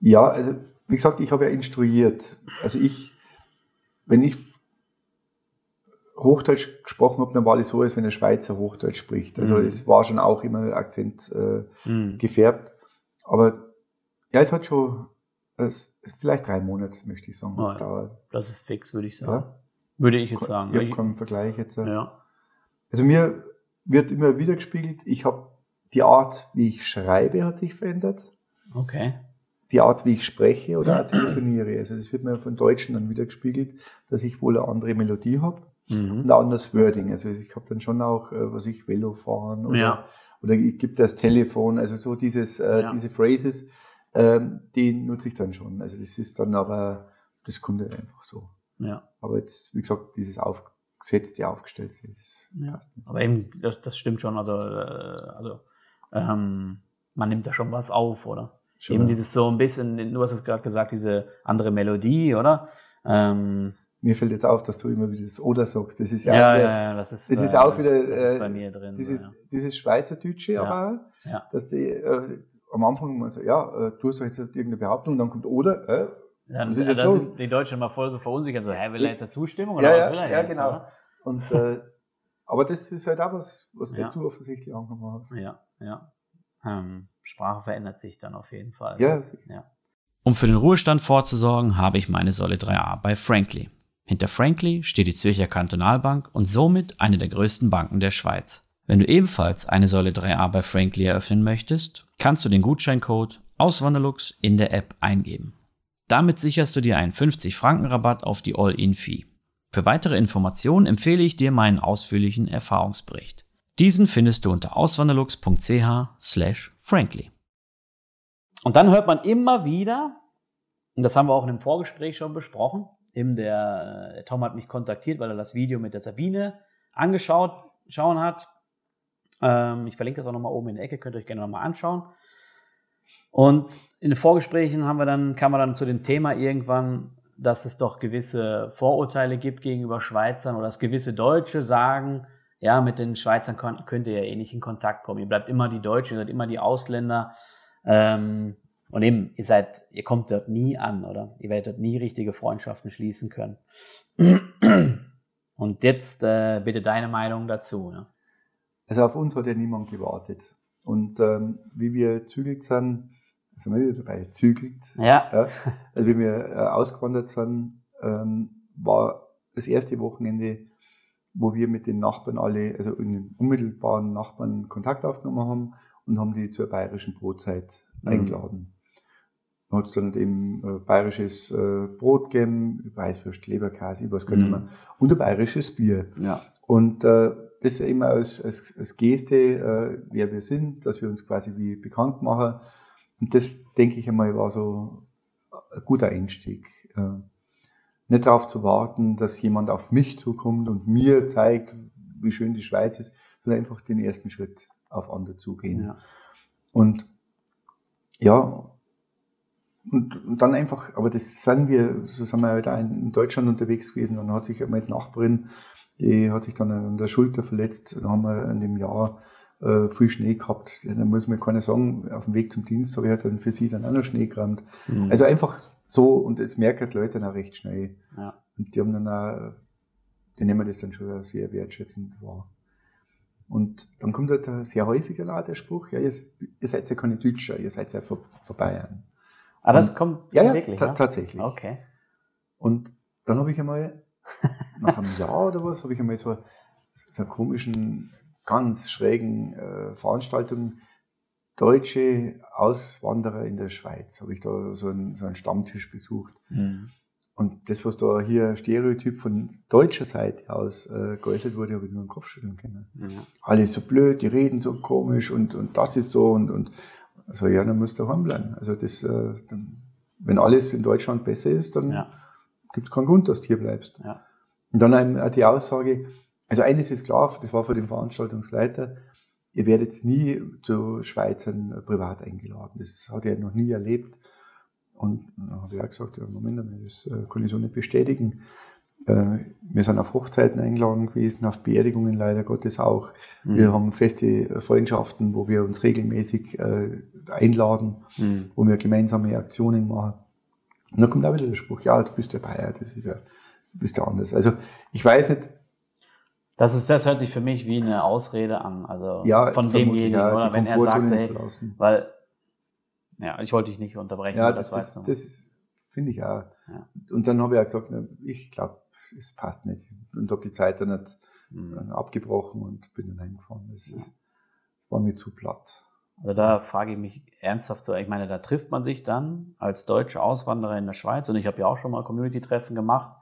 Ja, also wie gesagt, ich habe ja instruiert. Also ich, wenn ich Hochdeutsch gesprochen habe, dann war das so, als wenn ein Schweizer Hochdeutsch spricht. Also mhm. es war schon auch immer Akzent äh, mhm. gefärbt. Aber ja, es hat schon es, vielleicht drei Monate, möchte ich sagen, oh, dauert. Das ist fix, würde ich sagen. Ja? Würde ich jetzt sagen. Ich habe keinen Vergleich jetzt. Ja. Also mir wird immer wieder gespiegelt, ich habe die Art, wie ich schreibe, hat sich verändert. Okay. Die Art, wie ich spreche oder telefoniere. Also das wird mir von Deutschen dann wieder gespiegelt, dass ich wohl eine andere Melodie habe mhm. und ein anderes Wording. Also ich habe dann schon auch, äh, was ich, Velo fahren oder, ja. oder ich gebe das Telefon, also so dieses, äh, ja. diese Phrases, ähm, die nutze ich dann schon. Also das ist dann aber, das kommt halt einfach so. Ja. Aber jetzt, wie gesagt, dieses aufgesetzte, aufgestellte, das ja. passt nicht. Aber eben, das, das stimmt schon. Also, äh, also ähm, man nimmt da schon was auf, oder? Schon. Eben dieses so ein bisschen, du hast es gerade gesagt, diese andere Melodie, oder? Ähm, mir fällt jetzt auf, dass du immer wieder das Oder sagst. Das ist ja, ja, wieder, ja, das ist, das ist auch wieder das ist bei mir drin. Dieses, ja. dieses Schweizerdeutsche, ja. aber ja. dass die äh, am Anfang mal so, ja, äh, du hast jetzt irgendeine Behauptung, dann kommt Oder, äh, dann, das ist das so. Ist die Deutschen immer voll so verunsichert, so, hä, will er jetzt eine Zustimmung oder ja, was will er ja, jetzt? Ja, genau. Oder? Und, äh, aber das ist halt auch was, was ja. dazu offensichtlich angenommen hast. Ja, ja. Ähm, Sprache verändert sich dann auf jeden Fall. Ja, ja. Um für den Ruhestand vorzusorgen, habe ich meine Säule 3a bei Frankly. Hinter Frankly steht die Zürcher Kantonalbank und somit eine der größten Banken der Schweiz. Wenn du ebenfalls eine Säule 3a bei Frankly eröffnen möchtest, kannst du den Gutscheincode Auswanderlux in der App eingeben. Damit sicherst du dir einen 50 Franken Rabatt auf die All-In-Fee. Für weitere Informationen empfehle ich dir meinen ausführlichen Erfahrungsbericht. Diesen findest du unter auswanderlux.ch slash frankly. Und dann hört man immer wieder, und das haben wir auch in dem Vorgespräch schon besprochen, eben der, der Tom hat mich kontaktiert, weil er das Video mit der Sabine angeschaut schauen hat. Ähm, ich verlinke das auch nochmal oben in der Ecke, könnt ihr euch gerne nochmal anschauen. Und in den Vorgesprächen haben wir dann, kam man dann zu dem Thema irgendwann, dass es doch gewisse Vorurteile gibt gegenüber Schweizern oder dass gewisse Deutsche sagen, ja, mit den Schweizern könnt ihr ja eh nicht in Kontakt kommen. Ihr bleibt immer die Deutschen, ihr seid immer die Ausländer. Ähm, und eben, ihr seid, ihr kommt dort nie an, oder? Ihr werdet dort nie richtige Freundschaften schließen können. Und jetzt äh, bitte deine Meinung dazu. Ja? Also auf uns hat ja niemand gewartet. Und ähm, wie wir zügelt sind, sind wir wieder dabei, zügelt. Ja. ja also wie wir äh, ausgewandert sind, ähm, war das erste Wochenende, wo wir mit den Nachbarn alle, also in den unmittelbaren Nachbarn Kontakt aufgenommen haben und haben die zur bayerischen Brotzeit mhm. eingeladen. Hat es dann eben äh, bayerisches äh, Brot gegeben, Weißwürst, Leberkäse, ich weiß gar nicht mehr, und ein bayerisches Bier. Ja. Und äh, das immer als, als, als Geste, äh, wer wir sind, dass wir uns quasi wie bekannt machen. Und das, denke ich einmal, war so ein guter Einstieg. Äh, nicht darauf zu warten, dass jemand auf mich zukommt und mir zeigt, wie schön die Schweiz ist, sondern einfach den ersten Schritt auf andere zugehen. Ja. Und ja, und, und, dann einfach, aber das sind wir, so sind wir halt in Deutschland unterwegs gewesen und dann hat sich meine Nachbarin die hat sich dann an der Schulter verletzt. Da haben wir in dem Jahr äh, viel Schnee gehabt. Ja, da muss mir keiner sagen, auf dem Weg zum Dienst habe ich halt dann für sie dann auch noch Schnee gerammt. Mhm. Also einfach so, und das merken die Leute dann auch recht schnell. Ja. Und die haben dann auch, die nehmen das dann schon sehr wertschätzend wahr. Und dann kommt halt sehr häufig auch der Spruch, ja, ihr, ihr seid ja keine Deutscher, ihr seid ja vor, vor Bayern. Ah, das und, kommt ja, ja, wirklich? Ja, tatsächlich. Okay. Und dann habe ich einmal nach einem Jahr oder was, habe ich einmal so, so einen komischen, ganz schrägen äh, Veranstaltung Deutsche Auswanderer in der Schweiz, habe ich da so einen, so einen Stammtisch besucht. Mhm. Und das, was da hier Stereotyp von deutscher Seite aus äh, geäußert wurde, habe ich nur im Kopf schütteln können. Mhm. Alle so blöd, die reden so komisch und, und das ist so und, und also ja, dann musst du bleiben. Also das, äh, dann, wenn alles in Deutschland besser ist, dann ja gibt es keinen Grund, dass du hier bleibst. Ja. Und dann auch die Aussage, also eines ist klar, das war für den Veranstaltungsleiter, ihr werdet nie zu Schweizern privat eingeladen. Das hat er noch nie erlebt. Und dann habe ich auch gesagt, ja, Moment, das äh, kann ich so nicht bestätigen. Äh, wir sind auf Hochzeiten eingeladen gewesen, auf Beerdigungen leider Gottes auch. Mhm. Wir haben feste Freundschaften, wo wir uns regelmäßig äh, einladen, mhm. wo wir gemeinsame Aktionen machen. Und dann kommt auch wieder der Spruch, ja, du bist der Bayer, das ist ja, du bist ja anders. Also ich weiß nicht. Das, ist, das hört sich für mich wie eine Ausrede an, also ja, von demjenigen, ja, oder wenn er sagt, hey, weil, ja, ich wollte dich nicht unterbrechen. Ja, das, das, das finde ich auch. Ja. Und dann habe ich auch gesagt, ich glaube, es passt nicht. Und habe die Zeit dann nicht mhm. abgebrochen und bin dann heimgefahren. Das, ist, war mir zu platt. Also da frage ich mich ernsthaft so, ich meine, da trifft man sich dann als deutsche Auswanderer in der Schweiz und ich habe ja auch schon mal Community-Treffen gemacht.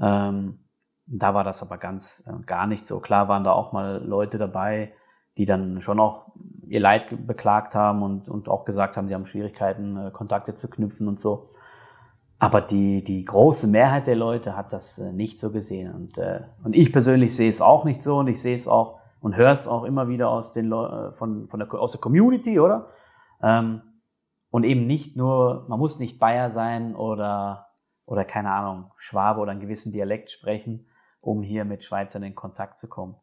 Ähm, da war das aber ganz äh, gar nicht so. Klar waren da auch mal Leute dabei, die dann schon auch ihr Leid beklagt haben und, und auch gesagt haben, sie haben Schwierigkeiten, äh, Kontakte zu knüpfen und so. Aber die, die große Mehrheit der Leute hat das äh, nicht so gesehen. Und, äh, und ich persönlich sehe es auch nicht so und ich sehe es auch und höre es auch immer wieder aus, den Le von, von der, aus der Community, oder? Ähm, und eben nicht nur, man muss nicht Bayer sein oder, oder keine Ahnung, Schwabe oder einen gewissen Dialekt sprechen, um hier mit Schweizern in Kontakt zu kommen.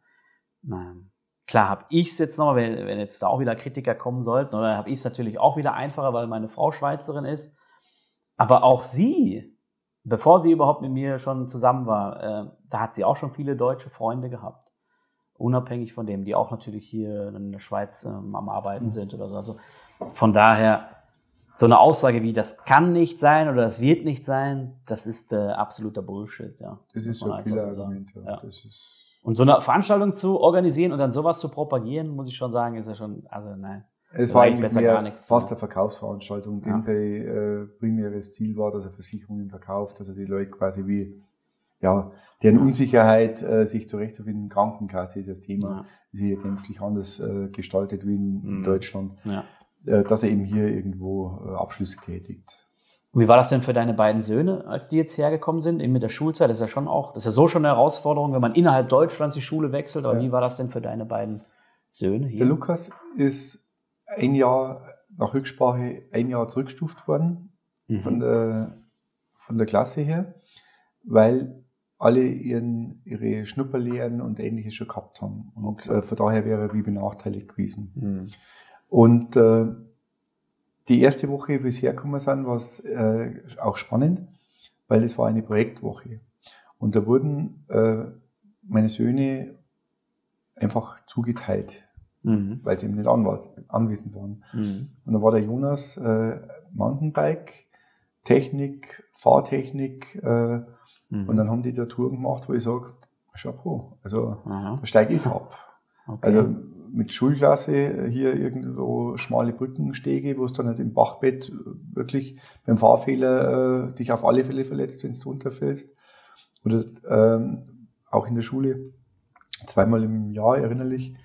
Ähm, klar habe ich es jetzt nochmal, wenn, wenn jetzt da auch wieder Kritiker kommen sollten, oder habe ich es natürlich auch wieder einfacher, weil meine Frau Schweizerin ist. Aber auch sie, bevor sie überhaupt mit mir schon zusammen war, äh, da hat sie auch schon viele deutsche Freunde gehabt. Unabhängig von dem, die auch natürlich hier in der Schweiz ähm, am Arbeiten mhm. sind oder so. Also von daher, so eine Aussage wie, das kann nicht sein oder das wird nicht sein, das ist äh, absoluter Bullshit. Ja. Das ist so ein Killer-Argument. Ja. Ja. Und so eine Veranstaltung zu organisieren und dann sowas zu propagieren, muss ich schon sagen, ist ja schon, also nein. Es war eigentlich mehr fast eine Verkaufsveranstaltung, ja. sein äh, primäres Ziel war, dass er Versicherungen verkauft, also die Leute quasi wie, ja, deren Unsicherheit, äh, sich zurechtzufinden, Krankenkasse ist das Thema, ja. ist hier gänzlich anders äh, gestaltet wie in, mhm. Deutschland, ja. äh, dass er eben hier irgendwo äh, Abschlüsse tätigt. Und wie war das denn für deine beiden Söhne, als die jetzt hergekommen sind, eben mit der Schulzeit? Das ist ja schon auch, das ist ja so schon eine Herausforderung, wenn man innerhalb Deutschlands die Schule wechselt, aber wie war das denn für deine beiden Söhne hier? Der Lukas ist ein Jahr nach Rücksprache ein Jahr zurückgestuft worden mhm. von, der, von der Klasse her, weil alle ihren, ihre Schnupperlehren und ähnliches schon gehabt haben. Und okay. äh, von daher wäre er wie benachteiligt gewesen. Mhm. Und äh, die erste Woche, wie sie hergekommen sind, war es äh, auch spannend, weil es war eine Projektwoche. Und da wurden äh, meine Söhne einfach zugeteilt mhm. weil sie eben nicht anwesend waren. Mhm. Und dann war der Jonas äh, Mountainbike, Technik, Fahrtechnik, äh, mhm. und dann haben die da Touren gemacht, wo ich sage, Chapeau, also Aha. da steige ich ab. Okay. Also mit Schulklasse hier irgendwo schmale Brückenstege, wo es dann nicht im Bachbett wirklich beim Fahrfehler äh, dich auf alle Fälle verletzt, wenn du runterfällst. Oder ähm, auch in der Schule zweimal im Jahr erinnerlich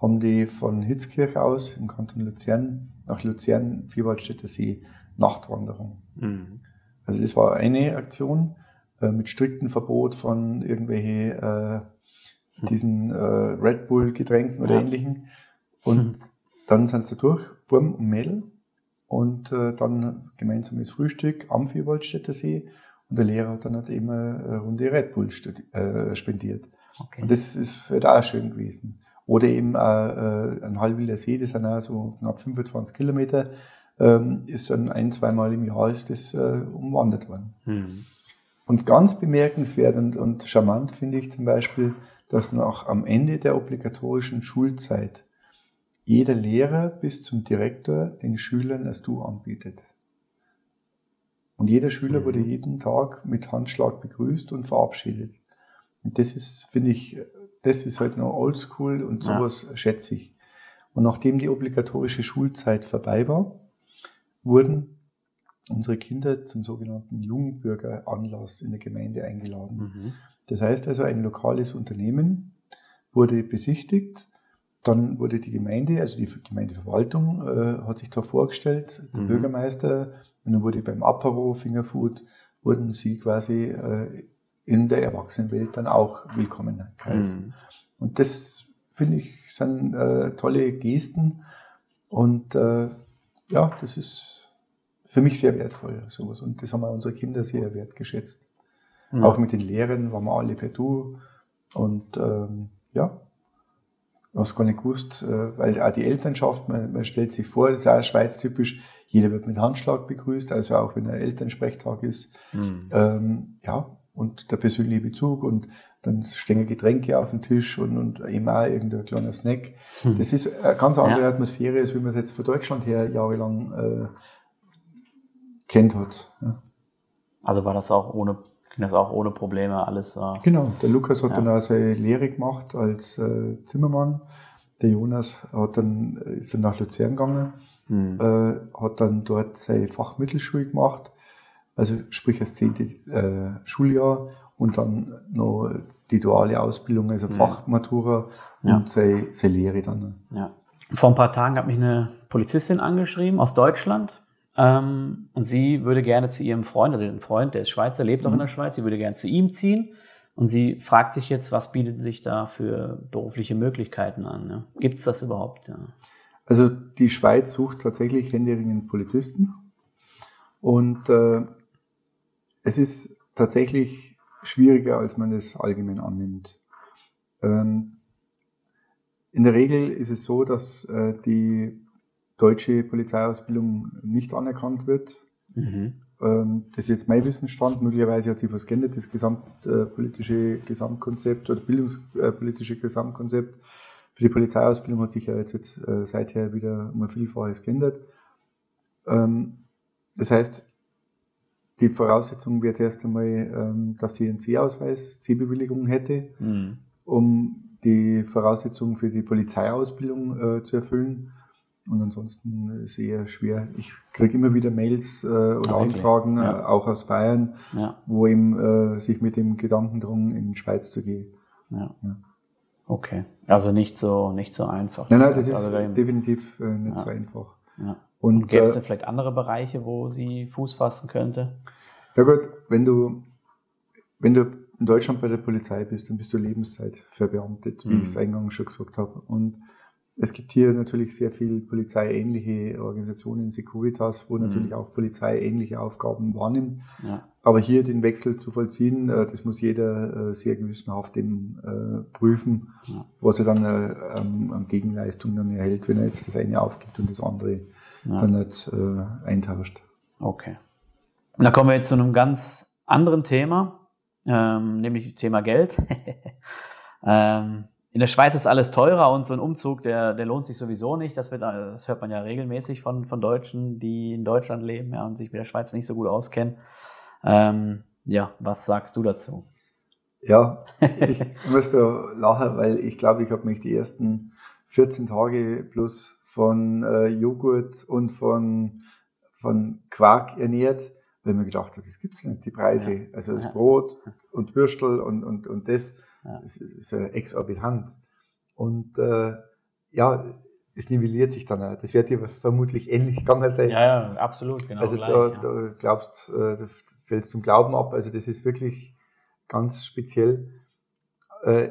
haben die von Hitzkirch aus im Kanton Luzern nach Luzern, Vierwaldstätter See, Nachtwanderung. Mhm. Also das war eine Aktion äh, mit striktem Verbot von irgendwelche äh, diesen äh, Red Bull Getränken oder ja. ähnlichen. Und mhm. dann sind sie da durch, Burm und Mädel. Und äh, dann gemeinsames Frühstück am Vierwaldstätter See. Und der Lehrer hat dann halt immer eine Runde Red Bull äh, spendiert. Okay. Und das ist halt auch schön gewesen. Oder eben äh, äh, ein Halbwilder See, das sind auch so knapp 25 Kilometer, ähm, ist dann ein, zweimal im Jahr ist das äh, umwandert worden. Mhm. Und ganz bemerkenswert und, und charmant finde ich zum Beispiel, dass noch am Ende der obligatorischen Schulzeit jeder Lehrer bis zum Direktor den Schülern das Du anbietet. Und jeder Schüler mhm. wurde jeden Tag mit Handschlag begrüßt und verabschiedet. Und das ist, finde ich, das ist halt noch oldschool und sowas ja. schätze ich. Und nachdem die obligatorische Schulzeit vorbei war, wurden unsere Kinder zum sogenannten Jungbürgeranlass in der Gemeinde eingeladen. Mhm. Das heißt also, ein lokales Unternehmen wurde besichtigt, dann wurde die Gemeinde, also die Gemeindeverwaltung, äh, hat sich da vorgestellt, der mhm. Bürgermeister, und dann wurde beim Apero, Fingerfood, wurden sie quasi äh, in der Erwachsenenwelt dann auch willkommen heißen. Mhm. Und das finde ich sind äh, tolle Gesten und äh, ja, das ist für mich sehr wertvoll sowas und das haben auch unsere Kinder sehr wertgeschätzt. Mhm. Auch mit den Lehrern waren wir alle per Du. Und ähm, ja, ich habe gar nicht gewusst, äh, weil auch die Elternschaft, man, man stellt sich vor, das ist auch schweiztypisch, jeder wird mit Handschlag begrüßt, also auch wenn ein Elternsprechtag ist. Mhm. Ähm, ja, und der persönliche Bezug und dann stehen Getränke auf dem Tisch und, und eben auch irgendein kleiner Snack. Mhm. Das ist eine ganz andere ja. Atmosphäre, als wie man es jetzt von Deutschland her jahrelang äh, kennt hat. Ja. Also war das auch ohne das auch ohne Probleme alles. Äh, genau, der Lukas hat ja. dann auch seine Lehre gemacht als äh, Zimmermann. Der Jonas hat dann, ist dann nach Luzern gegangen, mhm. äh, hat dann dort seine Fachmittelschule gemacht, also sprich das zehnte äh, Schuljahr und dann noch die duale Ausbildung, also mhm. Fachmatura ja. und seine, seine Lehre dann. Ja. Vor ein paar Tagen hat mich eine Polizistin angeschrieben aus Deutschland ähm, und sie würde gerne zu ihrem Freund, also ein Freund, der ist Schweizer, lebt auch mhm. in der Schweiz, sie würde gerne zu ihm ziehen. Und sie fragt sich jetzt, was bietet sich da für berufliche Möglichkeiten an? Ne? Gibt es das überhaupt? Ja? Also die Schweiz sucht tatsächlich händeringend Polizisten. Und äh, es ist tatsächlich schwieriger, als man es allgemein annimmt. Ähm, in der Regel ist es so, dass äh, die deutsche Polizeiausbildung nicht anerkannt wird. Mhm. Ähm, das ist jetzt mein Wissensstand. Möglicherweise hat sich was geändert. Das gesamtpolitische Gesamtkonzept oder bildungspolitische Gesamtkonzept für die Polizeiausbildung hat sich ja jetzt äh, seither wieder um ein Vielfaches geändert. Ähm, das heißt, die Voraussetzung wäre zuerst einmal, ähm, dass sie einen C-Ausweis, C-Bewilligung hätte, mhm. um die Voraussetzungen für die Polizeiausbildung äh, zu erfüllen. Und ansonsten ist es eher schwer. Ich kriege immer wieder Mails äh, oder ah, okay. Anfragen, ja. äh, auch aus Bayern, ja. wo eben äh, sich mit dem Gedanken drum, in die Schweiz zu gehen. Ja. ja. Okay. Also nicht so, nicht so einfach. Nein, nein, das, das ist also definitiv äh, nicht so einfach. Ja. Und, Und gäbe es äh, vielleicht andere Bereiche, wo sie Fuß fassen könnte? Ja gut, wenn du, wenn du in Deutschland bei der Polizei bist, dann bist du Lebenszeit verbeamtet, wie mhm. ich es eingangs schon gesagt habe. Und es gibt hier natürlich sehr viel polizeiähnliche Organisationen, Securitas, wo mhm. natürlich auch polizeiähnliche Aufgaben wahrnimmt. Ja. Aber hier den Wechsel zu vollziehen, äh, das muss jeder äh, sehr gewissenhaft eben äh, prüfen, ja. was er dann an Gegenleistung dann erhält, wenn er jetzt das eine aufgibt und das andere ja. dann nicht eintauscht. Okay. Da kommen wir jetzt zu einem ganz anderen Thema, ähm, nämlich Thema Geld. ähm, in der Schweiz ist alles teurer und so ein Umzug, der, der lohnt sich sowieso nicht. Das, wird, das hört man ja regelmäßig von, von Deutschen, die in Deutschland leben ja, und sich mit der Schweiz nicht so gut auskennen. Ähm, ja, was sagst du dazu? Ja, ich muss da lachen, weil ich glaube, ich habe mich die ersten 14 Tage plus von äh, Joghurt und von, von Quark ernährt, weil mir gedacht habe, das gibt's nicht, die Preise. Ja. Also das. Brot und Würstel und, und, und das ja. Das ist ja exorbitant. Und äh, ja, es nivelliert sich dann auch. Das wird dir vermutlich ähnlich gegangen sein. Ja, ja, absolut, genau. Also gleich, da, ja. da glaubst, äh, da fällst du zum Glauben ab. Also das ist wirklich ganz speziell. Äh,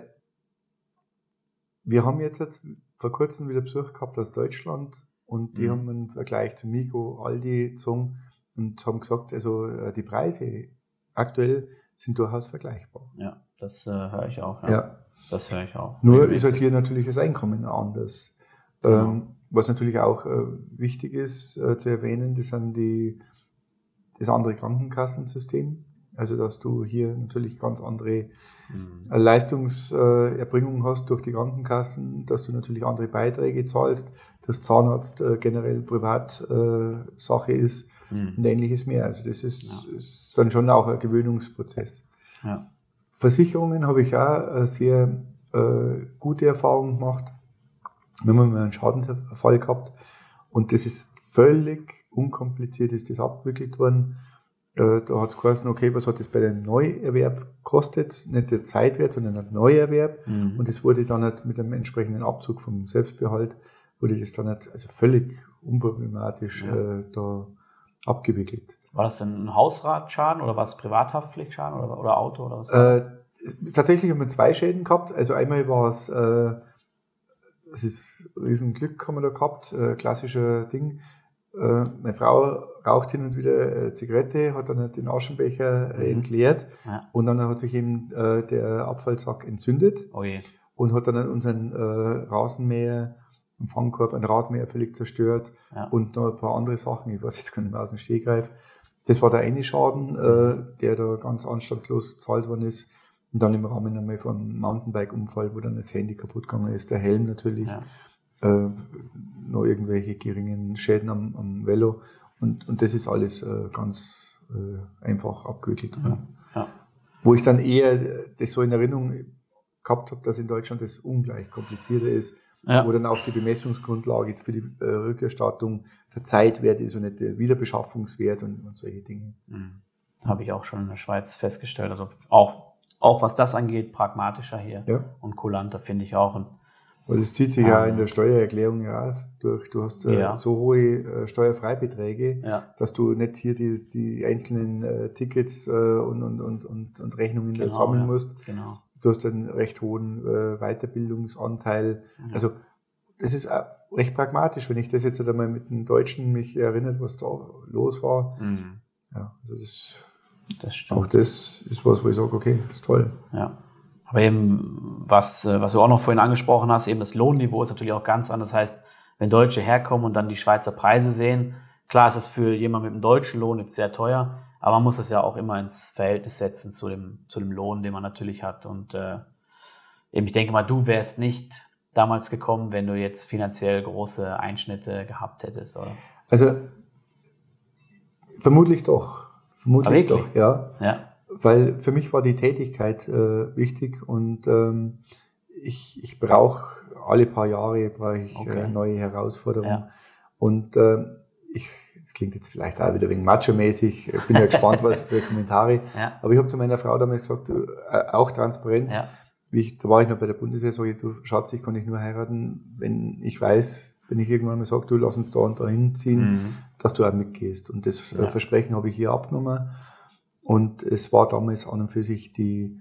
wir haben jetzt vor kurzem wieder Besuch gehabt aus Deutschland und die mhm. haben einen Vergleich zu Migo, Aldi gezogen und haben gesagt, also äh, die Preise aktuell sind durchaus vergleichbar. Ja. Das äh, höre ich auch. Ja. ja. Das höre ich auch. Nur ist halt hier natürlich das Einkommen anders. Genau. Ähm, was natürlich auch äh, wichtig ist äh, zu erwähnen, das sind die, das andere Krankenkassensystem. Also, dass du hier natürlich ganz andere mhm. Leistungserbringung hast durch die Krankenkassen, dass du natürlich andere Beiträge zahlst, dass Zahnarzt äh, generell Privatsache äh, ist mhm. und ähnliches mehr. Also, das ist, ja. ist dann schon auch ein Gewöhnungsprozess. Ja. Versicherungen habe ich auch sehr äh, gute Erfahrungen gemacht. Wir haben mal einen Schadensfall gehabt und das ist völlig unkompliziert, ist das abgewickelt worden. Äh, da hat es geheißen, okay, was hat das bei dem Neuerwerb gekostet? Nicht der Zeitwert, sondern der Neuerwerb. Mhm. Und das wurde dann halt mit einem entsprechenden Abzug vom Selbstbehalt, wurde das dann halt also völlig unproblematisch ja. äh, da abgewickelt. War das denn ein Hausratschaden oder war es Privathaftpflichtschaden oder, oder Auto oder was? Äh, tatsächlich haben wir zwei Schäden gehabt. Also einmal war es, äh, es ist riesen Glück haben wir da gehabt, äh, klassischer Ding. Äh, meine Frau raucht hin und wieder äh, Zigarette, hat dann den Aschenbecher äh, mhm. entleert ja. und dann hat sich eben äh, der Abfallsack entzündet oh und hat dann unseren äh, Rasenmäher, einen Fangkorb, einen Rasenmäher völlig zerstört ja. und noch ein paar andere Sachen, ich weiß jetzt gar nicht mehr aus dem Stehgreif. Das war der eine Schaden, äh, der da ganz anstandslos gezahlt worden ist. Und dann im Rahmen einmal von Mountainbike-Unfall, wo dann das Handy kaputt gegangen ist, der Helm natürlich, ja. äh, noch irgendwelche geringen Schäden am, am Velo. Und, und das ist alles äh, ganz äh, einfach abgewickelt. Ja. Ja. Wo ich dann eher das so in Erinnerung gehabt habe, dass in Deutschland das ungleich komplizierter ist, ja. wo dann auch die Bemessungsgrundlage für die äh, Rückerstattung der Zeitwert ist und nicht der Wiederbeschaffungswert und, und solche Dinge. Mhm. Habe ich auch schon in der Schweiz festgestellt. Also auch, auch was das angeht, pragmatischer hier ja. und kulanter finde ich auch. Und weil das zieht sich ja in der Steuererklärung ja durch. Du hast äh, ja. so hohe äh, Steuerfreibeträge, ja. dass du nicht hier die, die einzelnen äh, Tickets äh, und, und, und, und, Rechnungen genau, sammeln ja. musst. Genau. Du hast einen recht hohen äh, Weiterbildungsanteil. Also das ist recht pragmatisch, wenn ich das jetzt einmal mit den Deutschen mich erinnert, was da los war. Mhm. Ja, also das, das stimmt. auch das ist was, wo ich sage, okay, das ist toll. Ja. Aber eben, was, äh, was du auch noch vorhin angesprochen hast, eben das Lohnniveau ist natürlich auch ganz anders. Das heißt, wenn Deutsche herkommen und dann die Schweizer Preise sehen, klar ist das für jemanden mit einem deutschen Lohn jetzt sehr teuer, aber man muss das ja auch immer ins Verhältnis setzen zu dem, zu dem Lohn, den man natürlich hat. Und äh, eben, ich denke mal, du wärst nicht damals gekommen, wenn du jetzt finanziell große Einschnitte gehabt hättest, oder? Also vermutlich doch. Vermutlich doch, ja. ja weil für mich war die Tätigkeit äh, wichtig und ähm, ich, ich brauche alle paar Jahre brauche ich äh, okay. äh, neue Herausforderungen. Ja. Und äh, ich, es klingt jetzt vielleicht auch wieder wegen macho-mäßig, ich bin ja gespannt, was für Kommentare. Ja. Aber ich habe zu meiner Frau damals gesagt, du, äh, auch transparent, ja. ich, da war ich noch bei der Bundeswehr, sage ich, du Schatz, ich kann dich nur heiraten, wenn ich weiß, wenn ich irgendwann mal sage, du lass uns da und da hinziehen, mhm. dass du auch mitgehst. Und das äh, Versprechen habe ich hier abgenommen. Und es war damals an und für sich die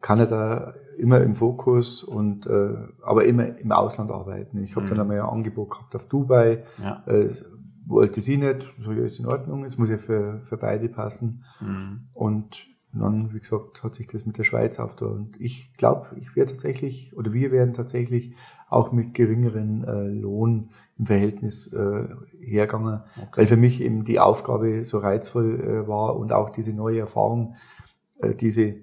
Kanada immer im Fokus und äh, aber immer im Ausland arbeiten. Ich habe mhm. dann einmal ein Angebot gehabt auf Dubai, ja. äh, wollte sie nicht, so ja, ist in Ordnung, es muss ja für, für beide passen. Mhm. Und dann, wie gesagt, hat sich das mit der Schweiz aufgetan. Und ich glaube, ich werde tatsächlich, oder wir werden tatsächlich auch mit geringeren äh, Lohn im Verhältnis äh, hergegangen, okay. weil für mich eben die Aufgabe so reizvoll äh, war und auch diese neue Erfahrung, äh, diese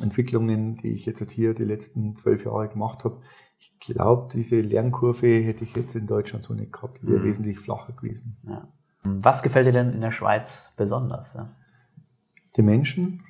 Entwicklungen, die ich jetzt hier die letzten zwölf Jahre gemacht habe. Ich glaube, diese Lernkurve hätte ich jetzt in Deutschland so nicht gehabt. Die wäre mhm. wesentlich flacher gewesen. Ja. Was gefällt dir denn in der Schweiz besonders? Ja? Die Menschen.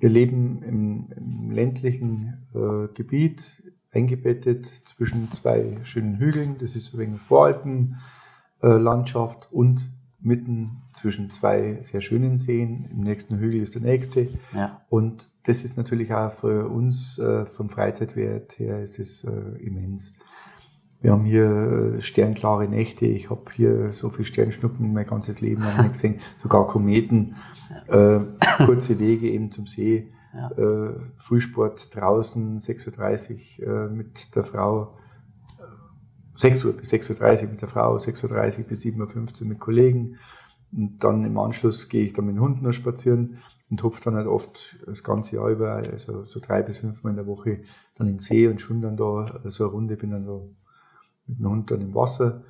Wir leben im, im ländlichen äh, Gebiet, eingebettet zwischen zwei schönen Hügeln. Das ist übrigens Voralpenlandschaft äh, und mitten zwischen zwei sehr schönen Seen. Im nächsten Hügel ist der nächste. Ja. Und das ist natürlich auch für uns äh, vom Freizeitwert her ist das äh, immens. Wir haben hier äh, sternklare Nächte. Ich habe hier so viele Sternschnuppen mein ganzes Leben lang nicht gesehen, sogar Kometen. Äh, kurze Wege eben zum See. Ja. Frühsport draußen, 6.30 Uhr mit der Frau, 6 Uhr bis 6.30 Uhr mit der Frau, 6.30 Uhr bis 7.15 Uhr mit Kollegen. Und dann im Anschluss gehe ich dann mit dem Hund noch spazieren und hupfe dann halt oft das ganze Jahr über, also so drei bis fünfmal in der Woche dann in den See und schwimme dann da so eine Runde, bin dann da mit dem Hund dann im Wasser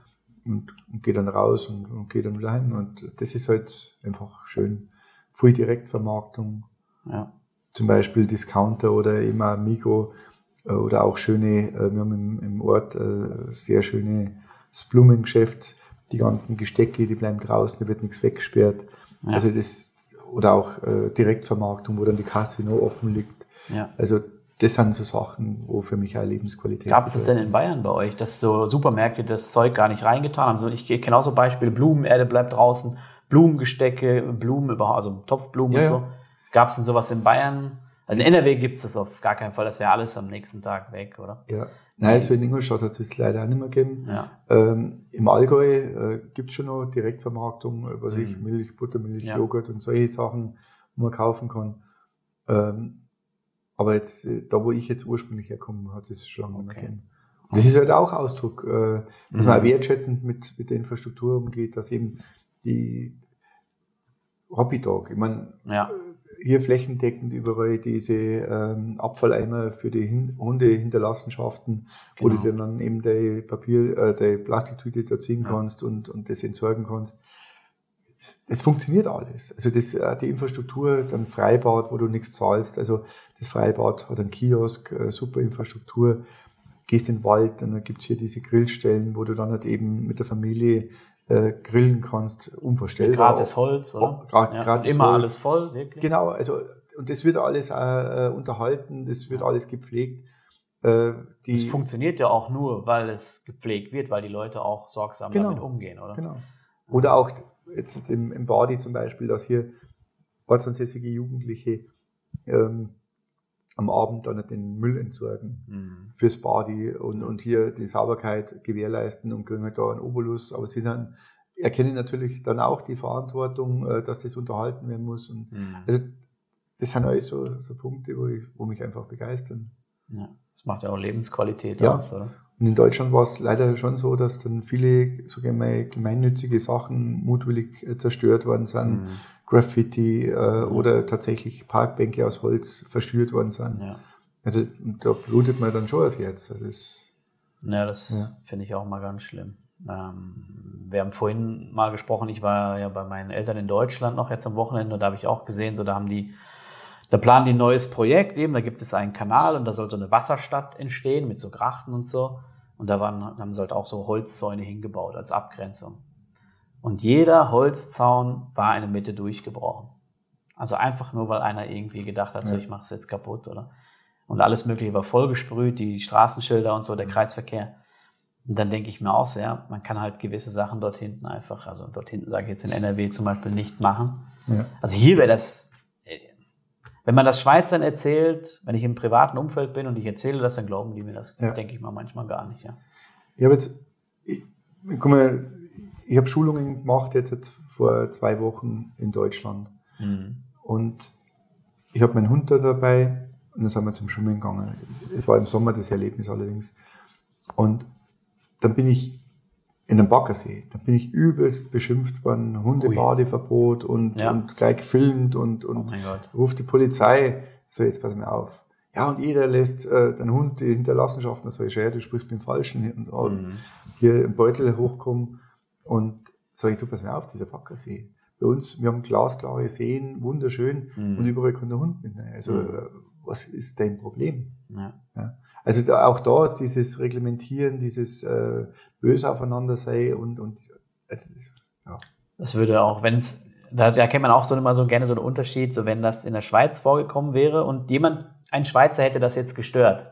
und, und gehe dann raus und, und gehe dann wieder heim. Und das ist halt einfach schön. Viel Direktvermarktung. Ja zum Beispiel Discounter oder Migo äh, oder auch schöne, äh, wir haben im, Ort äh, sehr schönes Blumengeschäft, die ganzen Gestecke, die bleiben draußen, da wird nichts weggesperrt. Ja. Also das, oder auch äh, Direktvermarktung, wo dann die Kasse noch offen liegt. Ja. Also das sind so Sachen, wo für mich auch Lebensqualität Gab es das denn in Bayern bei euch, dass so Supermärkte das Zeug gar nicht reingetan haben? Ich kenne auch so Beispiele, Blumenerde bleibt draußen, Blumengestecke, Blumen überhaupt, also Topfblumen ja, und so. Gab es denn sowas in Bayern? Also in NRW gibt es das auf gar keinen Fall, das wäre alles am nächsten Tag weg, oder? Ja. Nein, so in Ingolstadt hat es leider auch nicht mehr gegeben. Ja. Ähm, Im Allgäu äh, gibt es schon noch Direktvermarktung, äh, was mhm. ich, Milch, Buttermilch, ja. Joghurt und solche Sachen, wo man kaufen kann. Ähm, aber jetzt, äh, da wo ich jetzt ursprünglich herkomme, hat es schon okay. mehr gegeben. Das ist halt auch Ausdruck, äh, dass mhm. man wertschätzend mit, mit der Infrastruktur umgeht, dass eben die Hobby-Dog, ich meine, ja. Hier flächendeckend überall diese ähm, Abfalleimer für die Hin Hundehinterlassenschaften, genau. wo du genau. dir dann eben die Papier, äh, die Plastiktüte da ziehen ja. kannst und, und das entsorgen kannst. Das, funktioniert alles. Also das, äh, die Infrastruktur, dann Freibad, wo du nichts zahlst. Also das Freibad hat einen Kiosk, äh, super Infrastruktur. Gehst in den Wald, dann gibt's hier diese Grillstellen, wo du dann halt eben mit der Familie äh, grillen kannst, unvorstellbar. Gratis Holz, oder? Gra ja, gratis immer Holz. alles voll, wirklich. Genau, also und das wird alles äh, unterhalten, das wird alles gepflegt. Äh, das funktioniert ja auch nur, weil es gepflegt wird, weil die Leute auch sorgsam genau, damit umgehen, oder? Genau. Oder auch jetzt im, im Badi zum Beispiel, dass hier ortsansässige Jugendliche ähm, am Abend dann den Müll entsorgen mhm. fürs Badi und, und hier die Sauberkeit gewährleisten und kriegen halt da einen Obolus, aber sie dann erkennen natürlich dann auch die Verantwortung, äh, dass das unterhalten werden muss. Und mhm. Also das sind alles so, so Punkte, wo, ich, wo mich einfach begeistern. Ja, das macht ja auch Lebensqualität ja. aus, oder? Und in Deutschland war es leider schon so, dass dann viele mal gemeinnützige Sachen mutwillig äh, zerstört worden sind. Mhm. Graffiti äh, oder tatsächlich Parkbänke aus Holz verschürt worden sind. Ja. Also da blutet man dann schon das Herz. Also das, ja, das ja. finde ich auch mal ganz schlimm. Ähm, wir haben vorhin mal gesprochen, ich war ja bei meinen Eltern in Deutschland noch jetzt am Wochenende und da habe ich auch gesehen, so da haben die, da planen die ein neues Projekt eben, da gibt es einen Kanal und da soll so eine Wasserstadt entstehen mit so Grachten und so. Und da waren, haben sie halt auch so Holzzäune hingebaut als Abgrenzung. Und jeder Holzzaun war in der Mitte durchgebrochen. Also einfach nur, weil einer irgendwie gedacht hat, so ich mache es jetzt kaputt, oder? Und alles Mögliche war vollgesprüht, die Straßenschilder und so, der Kreisverkehr. Und dann denke ich mir auch sehr, man kann halt gewisse Sachen dort hinten einfach, also dort hinten sage ich jetzt in NRW zum Beispiel nicht machen. Ja. Also hier wäre das, wenn man das Schweizern erzählt, wenn ich im privaten Umfeld bin und ich erzähle das, dann glauben die mir das, ja. denke ich mal manchmal gar nicht. Ja. Ich habe jetzt, ich, guck mal, ich habe Schulungen gemacht jetzt, jetzt vor zwei Wochen in Deutschland. Mhm. Und ich habe meinen Hund da dabei und dann sind wir zum Schwimmen gegangen. Es war im Sommer das Erlebnis allerdings. Und dann bin ich in einem Baggersee. Da bin ich übelst beschimpft worden, Hundebadeverbot und, ja. und gleich gefilmt und, und oh ruft die Polizei. So, jetzt pass mal auf. Ja, und jeder lässt äh, den Hund die Hinterlassenschaften, so ich, ja, du sprichst mit dem Falschen und, und mhm. hier im Beutel hochkommen. Und sag ich, du pass mal auf, dieser Baggersee. Bei uns, wir haben glasklare Seen, wunderschön, mhm. und überall kommt der Hund mit. Also, mhm. Was ist dein Problem? Ja. ja. Also da, auch da dieses Reglementieren, dieses äh, böse aufeinander sei und, und also, ja. Das würde auch, wenn es, da, da kennt man auch so immer so gerne so einen Unterschied, so wenn das in der Schweiz vorgekommen wäre und jemand, ein Schweizer hätte das jetzt gestört,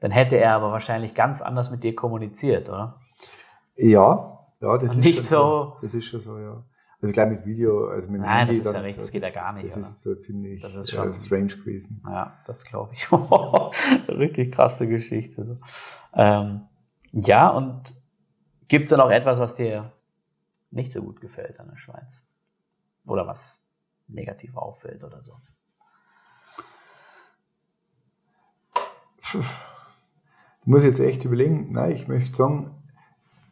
dann hätte er aber wahrscheinlich ganz anders mit dir kommuniziert, oder? Ja, ja, das und ist nicht so, so. Das ist schon so, ja. Also gleich mit Video, also mit Nein, Handy, das ist dann, ja recht, das geht ja gar nicht. Das oder? ist so ziemlich das ist schon, äh, strange gewesen. Ja, das glaube ich. Richtig krasse Geschichte. Ähm, ja, und gibt es da noch etwas, was dir nicht so gut gefällt an der Schweiz? Oder was negativ auffällt oder so? Ich muss jetzt echt überlegen, nein, ich möchte sagen,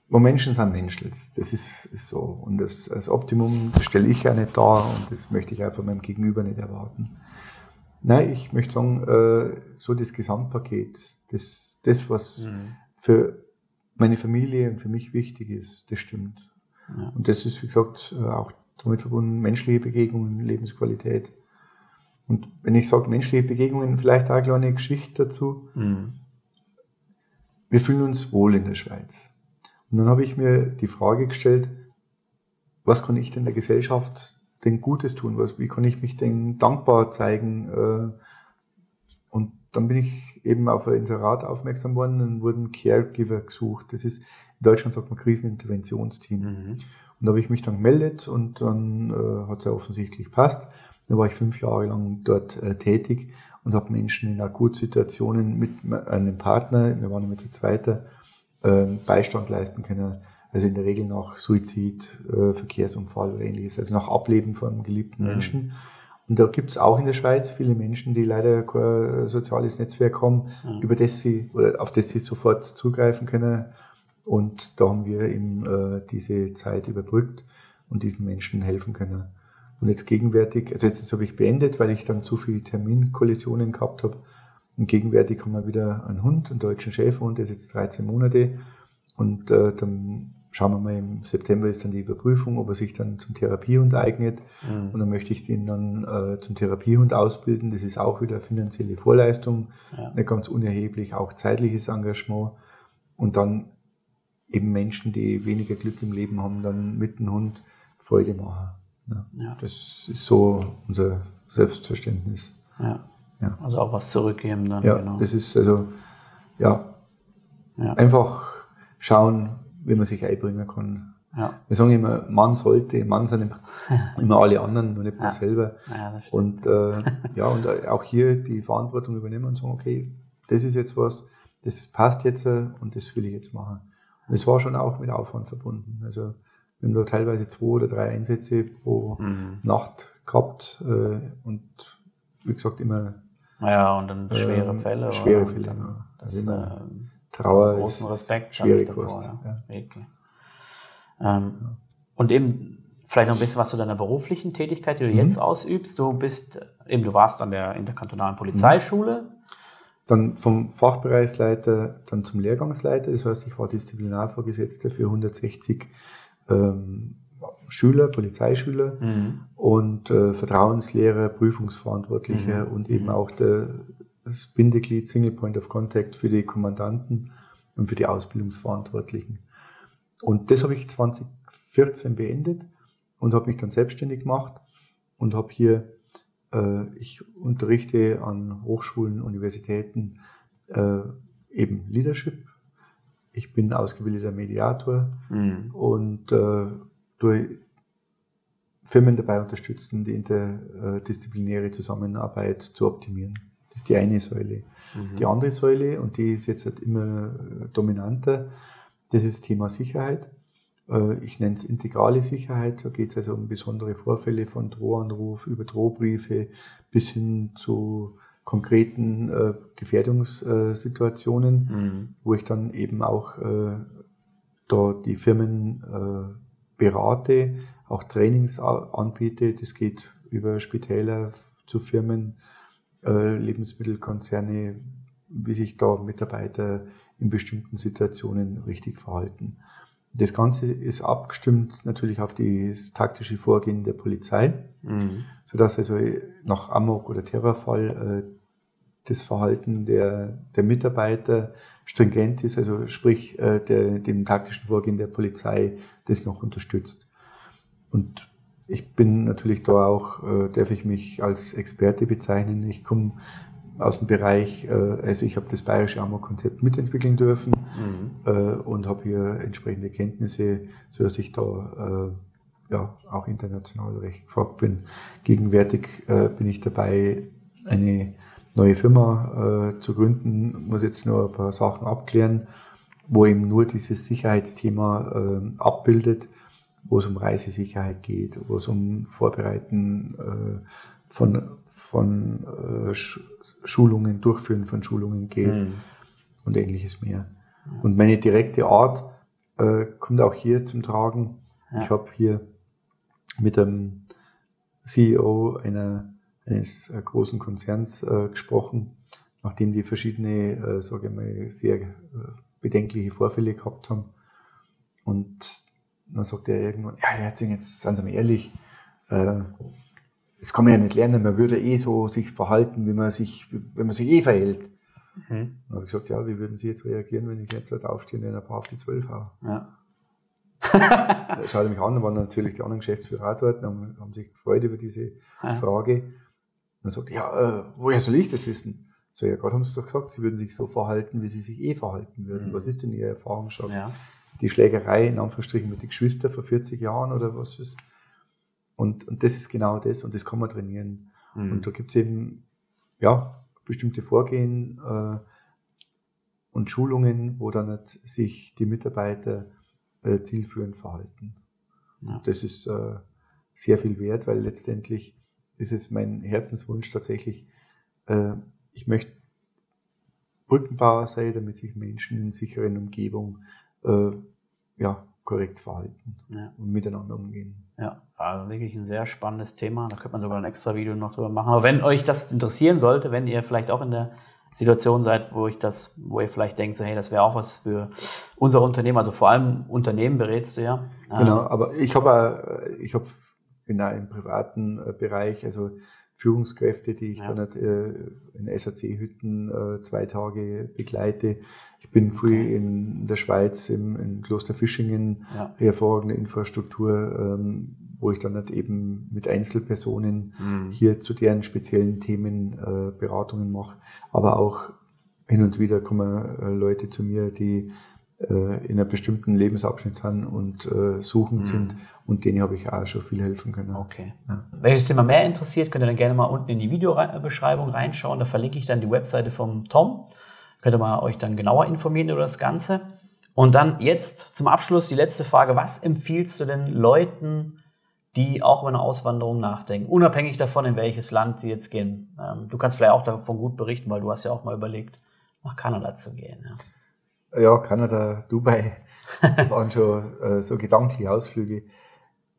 wo Menschen sind Menschen. Das ist, ist so. Und das, das Optimum stelle ich ja nicht dar und das möchte ich von meinem Gegenüber nicht erwarten. Nein, ich möchte sagen, äh, so das Gesamtpaket, das, das was mhm. für meine Familie und für mich wichtig ist, das stimmt. Ja. Und das ist, wie gesagt, äh, auch damit verbunden, menschliche Begegnungen, Lebensqualität. Und wenn ich sage menschliche Begegnungen, vielleicht auch eine kleine Geschichte dazu. Mhm. Wir fühlen uns wohl in der Schweiz. Und dann habe ich mir die Frage gestellt, was kann ich denn der Gesellschaft denn Gutes tun? Was, wie kann ich mich denn dankbar zeigen? Äh, und dann bin ich eben auf ein Inserat aufmerksam worden und wurden Caregiver gesucht. Das ist, in Deutschland sagt man Kriseninterventionsteam. Mhm. Und da habe ich mich dann gemeldet und dann äh, hat es ja offensichtlich passt. Da war ich fünf Jahre lang dort äh, tätig und habe Menschen in Akutsituationen mit einem Partner, wir waren immer zu zweiter, ähm, Beistand leisten können. Also in der Regel nach Suizid, äh, Verkehrsunfall oder ähnliches, also nach Ableben von geliebten mhm. Menschen. Und da gibt es auch in der Schweiz viele Menschen, die leider kein soziales Netzwerk haben, mhm. über das sie oder auf das sie sofort zugreifen können. Und da haben wir eben äh, diese Zeit überbrückt und diesen Menschen helfen können. Und jetzt gegenwärtig, also jetzt habe ich beendet, weil ich dann zu viele Terminkollisionen gehabt habe. Und gegenwärtig haben wir wieder einen Hund, einen deutschen Schäferhund, der ist jetzt 13 Monate. Und äh, dann schauen wir mal, im September ist dann die Überprüfung, ob er sich dann zum Therapiehund eignet. Mhm. Und dann möchte ich den dann äh, zum Therapiehund ausbilden. Das ist auch wieder finanzielle Vorleistung, ja. nicht ganz unerheblich, auch zeitliches Engagement. Und dann eben Menschen, die weniger Glück im Leben haben, dann mit dem Hund Freude machen. Ja. ja. Das ist so unser Selbstverständnis. Ja. Ja. Also auch was zurückgeben dann. Ja, genau. das ist also, ja, ja. einfach schauen, wie man sich einbringen kann. Ja. Wir sagen immer, man sollte, man sind immer alle anderen, nur nicht man ja. selber. Ja, und äh, ja, und auch hier die Verantwortung übernehmen und sagen, okay, das ist jetzt was, das passt jetzt und das will ich jetzt machen. Und es war schon auch mit Aufwand verbunden. Also wir haben da teilweise zwei oder drei Einsätze pro mhm. Nacht gehabt äh, und wie gesagt immer ja, und dann schwere äh, Fälle. Schwere Fälle, ja. Das, also immer, äh, Trauer großen ist Respekt schwierig davor, ja. Wirklich. Ähm, und eben vielleicht noch ein bisschen was zu deiner beruflichen Tätigkeit, die du mhm. jetzt ausübst. Du bist eben, du warst an der interkantonalen Polizeischule. Mhm. Dann vom Fachbereichsleiter dann zum Lehrgangsleiter. Das heißt, ich war Disziplinarvorgesetzter für 160 ähm, Schüler, Polizeischüler mhm. und äh, Vertrauenslehrer, Prüfungsverantwortliche mhm. und eben mhm. auch der das Bindeglied Single Point of Contact für die Kommandanten und für die Ausbildungsverantwortlichen. Und das habe ich 2014 beendet und habe mich dann selbstständig gemacht und habe hier, äh, ich unterrichte an Hochschulen, Universitäten äh, eben Leadership. Ich bin ausgebildeter Mediator mhm. und äh, durch Firmen dabei unterstützen, die interdisziplinäre Zusammenarbeit zu optimieren. Das ist die eine Säule. Mhm. Die andere Säule, und die ist jetzt halt immer äh, dominanter, das ist das Thema Sicherheit. Äh, ich nenne es integrale Sicherheit. Da geht es also um besondere Vorfälle von Drohanruf über Drohbriefe bis hin zu konkreten äh, Gefährdungssituationen, mhm. wo ich dann eben auch äh, da die Firmen äh, berate, auch Trainings anbiete. Das geht über Spitäler zu Firmen, äh, Lebensmittelkonzerne, wie sich da Mitarbeiter in bestimmten Situationen richtig verhalten. Das Ganze ist abgestimmt natürlich auf das taktische Vorgehen der Polizei, mhm. sodass also nach Amok- oder Terrorfall äh, das Verhalten der, der Mitarbeiter stringent ist, also sprich äh, der, dem taktischen Vorgehen der Polizei das noch unterstützt. Und ich bin natürlich da auch, äh, darf ich mich als Experte bezeichnen. Ich komme aus dem Bereich, äh, also ich habe das bayerische AMO-Konzept mitentwickeln dürfen mhm. äh, und habe hier entsprechende Kenntnisse, so dass ich da äh, ja auch international recht gefragt bin. Gegenwärtig äh, bin ich dabei, eine neue Firma äh, zu gründen, muss jetzt nur ein paar Sachen abklären, wo eben nur dieses Sicherheitsthema äh, abbildet wo es um Reisesicherheit geht, wo es um Vorbereiten äh, von, von äh, Schulungen, Durchführen von Schulungen geht mhm. und ähnliches mehr. Und meine direkte Art äh, kommt auch hier zum Tragen. Ja. Ich habe hier mit dem CEO einer, eines äh, großen Konzerns äh, gesprochen, nachdem die verschiedene, äh, sage ich mal, sehr äh, bedenkliche Vorfälle gehabt haben. Und dann sagt er irgendwann, ja, Herzing, jetzt seien Sie mal ehrlich, äh, das kann man ja nicht lernen, man würde eh so sich verhalten, wie man sich, wenn man sich eh verhält. Mhm. Dann habe ich gesagt, ja, wie würden Sie jetzt reagieren, wenn ich jetzt halt aufstehe und ein paar auf die Zwölf haue? Ja. Schaut er mich an, dann waren natürlich die anderen Geschäftsführer auch dort, haben, haben sich gefreut über diese ja. Frage. Und dann sagt ja, äh, woher soll ich das wissen? So, ja, gerade haben Sie doch gesagt, Sie würden sich so verhalten, wie Sie sich eh verhalten würden. Mhm. Was ist denn Ihr Erfahrungsschatz? Ja die Schlägerei in Anführungsstrichen mit den Geschwistern vor 40 Jahren oder was ist. Und, und das ist genau das und das kann man trainieren. Mhm. Und da gibt es eben ja, bestimmte Vorgehen äh, und Schulungen, wo dann sich die Mitarbeiter äh, zielführend verhalten. Ja. Das ist äh, sehr viel wert, weil letztendlich ist es mein Herzenswunsch tatsächlich, äh, ich möchte Brückenbauer sein, damit sich Menschen in sicheren Umgebung äh, ja, korrekt verhalten ja. und miteinander umgehen. Ja, also wirklich ein sehr spannendes Thema. Da könnte man sogar ein extra Video noch drüber machen. Aber wenn euch das interessieren sollte, wenn ihr vielleicht auch in der Situation seid, wo ich das, wo ihr vielleicht denkt, so, hey, das wäre auch was für unser Unternehmen, also vor allem Unternehmen berätst du ja. Genau, aber ich habe, ich habe, bin auch im privaten äh, Bereich, also Führungskräfte, die ich ja. dann äh, in SAC-Hütten äh, zwei Tage begleite. Ich bin früh okay. in der Schweiz im, in Kloster Fischingen, ja. hervorragende Infrastruktur, ähm, wo ich dann halt eben mit Einzelpersonen mhm. hier zu deren speziellen Themen äh, Beratungen mache. Aber auch hin und wieder kommen äh, Leute zu mir, die äh, in einem bestimmten Lebensabschnitt sind und äh, suchend mhm. sind. Und denen habe ich auch schon viel helfen können. Okay. Ja. Welches Thema mehr interessiert, könnt ihr dann gerne mal unten in die Videobeschreibung reinschauen. Da verlinke ich dann die Webseite vom Tom. Könnt ihr mal euch dann genauer informieren über das Ganze. Und dann jetzt zum Abschluss die letzte Frage. Was empfiehlst du denn Leuten, die auch über eine Auswanderung nachdenken, unabhängig davon, in welches Land sie jetzt gehen? Ähm, du kannst vielleicht auch davon gut berichten, weil du hast ja auch mal überlegt, nach Kanada zu gehen. Ja ja, Kanada, Dubai waren schon äh, so gedankliche Ausflüge.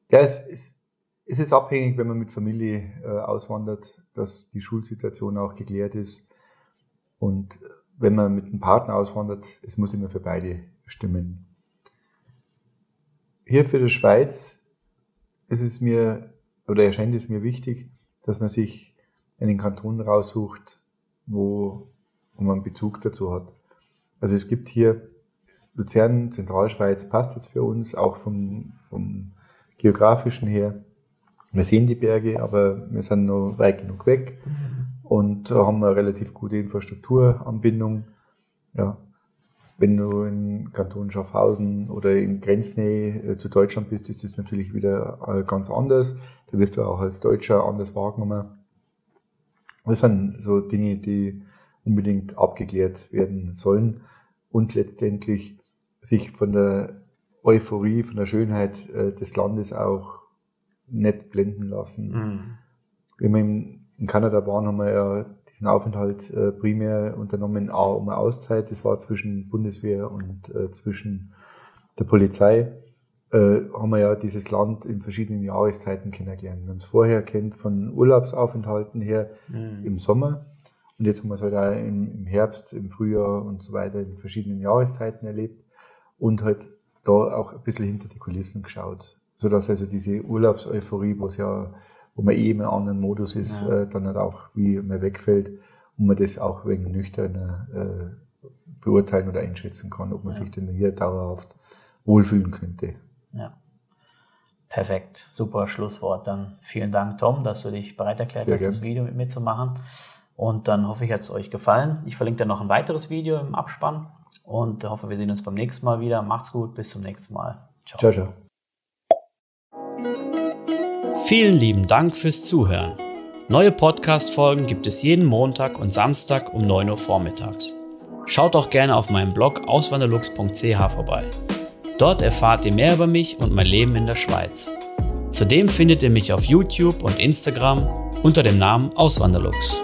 Ja, es, es, es ist abhängig, wenn man mit Familie äh, auswandert, dass die Schulsituation auch geklärt ist. Und wenn man mit einem Partner auswandert, es muss immer für beide stimmen. Hier für die Schweiz ist es mir, oder erscheint es mir wichtig, dass man sich einen Kanton raussucht, wo, wo man Bezug dazu hat. Also es gibt hier Luzern, Zentralschweiz passt jetzt für uns, auch vom, vom geografischen her. Wir sehen die Berge, aber wir sind noch weit genug weg und haben eine relativ gute Infrastrukturanbindung. Ja. Wenn du in Kanton Schaffhausen oder in Grenznähe äh, zu Deutschland bist, ist das natürlich wieder äh, ganz anders. Da wirst du auch als Deutscher anders wahrgenommen. Das sind so Dinge, die unbedingt abgeklärt werden sollen und letztendlich sich von der Euphorie, von der Schönheit äh, des Landes auch nicht blenden lassen. Mhm. Wenn wir in, in Kanada waren, haben wir ja diesen Aufenthalt äh, primär unternommen, A, um eine Auszeit, das war zwischen Bundeswehr und äh, zwischen der Polizei, haben wir ja dieses Land in verschiedenen Jahreszeiten kennengelernt. Wir haben es vorher kennt von Urlaubsaufenthalten her mhm. im Sommer und jetzt haben wir es halt auch im, im Herbst, im Frühjahr und so weiter in verschiedenen Jahreszeiten erlebt und halt da auch ein bisschen hinter die Kulissen geschaut. Sodass also diese Urlaubseuphorie, wo es ja, wo man eh in einem anderen Modus ist, ja. äh, dann halt auch wie mehr wegfällt und man das auch wegen nüchterner äh, beurteilen oder einschätzen kann, ob man ja. sich denn hier dauerhaft wohlfühlen könnte. Ja. Perfekt, super Schlusswort. Dann vielen Dank, Tom, dass du dich bereit erklärt Sehr hast, gern. das Video mit mir zu machen. Und dann hoffe ich, hat es euch gefallen. Ich verlinke dann noch ein weiteres Video im Abspann und hoffe, wir sehen uns beim nächsten Mal wieder. Macht's gut, bis zum nächsten Mal. Ciao, ciao. ciao. Vielen lieben Dank fürs Zuhören. Neue Podcast-Folgen gibt es jeden Montag und Samstag um 9 Uhr vormittags. Schaut auch gerne auf meinem Blog auswanderlux.ch vorbei. Dort erfahrt ihr mehr über mich und mein Leben in der Schweiz. Zudem findet ihr mich auf YouTube und Instagram unter dem Namen Auswanderlux.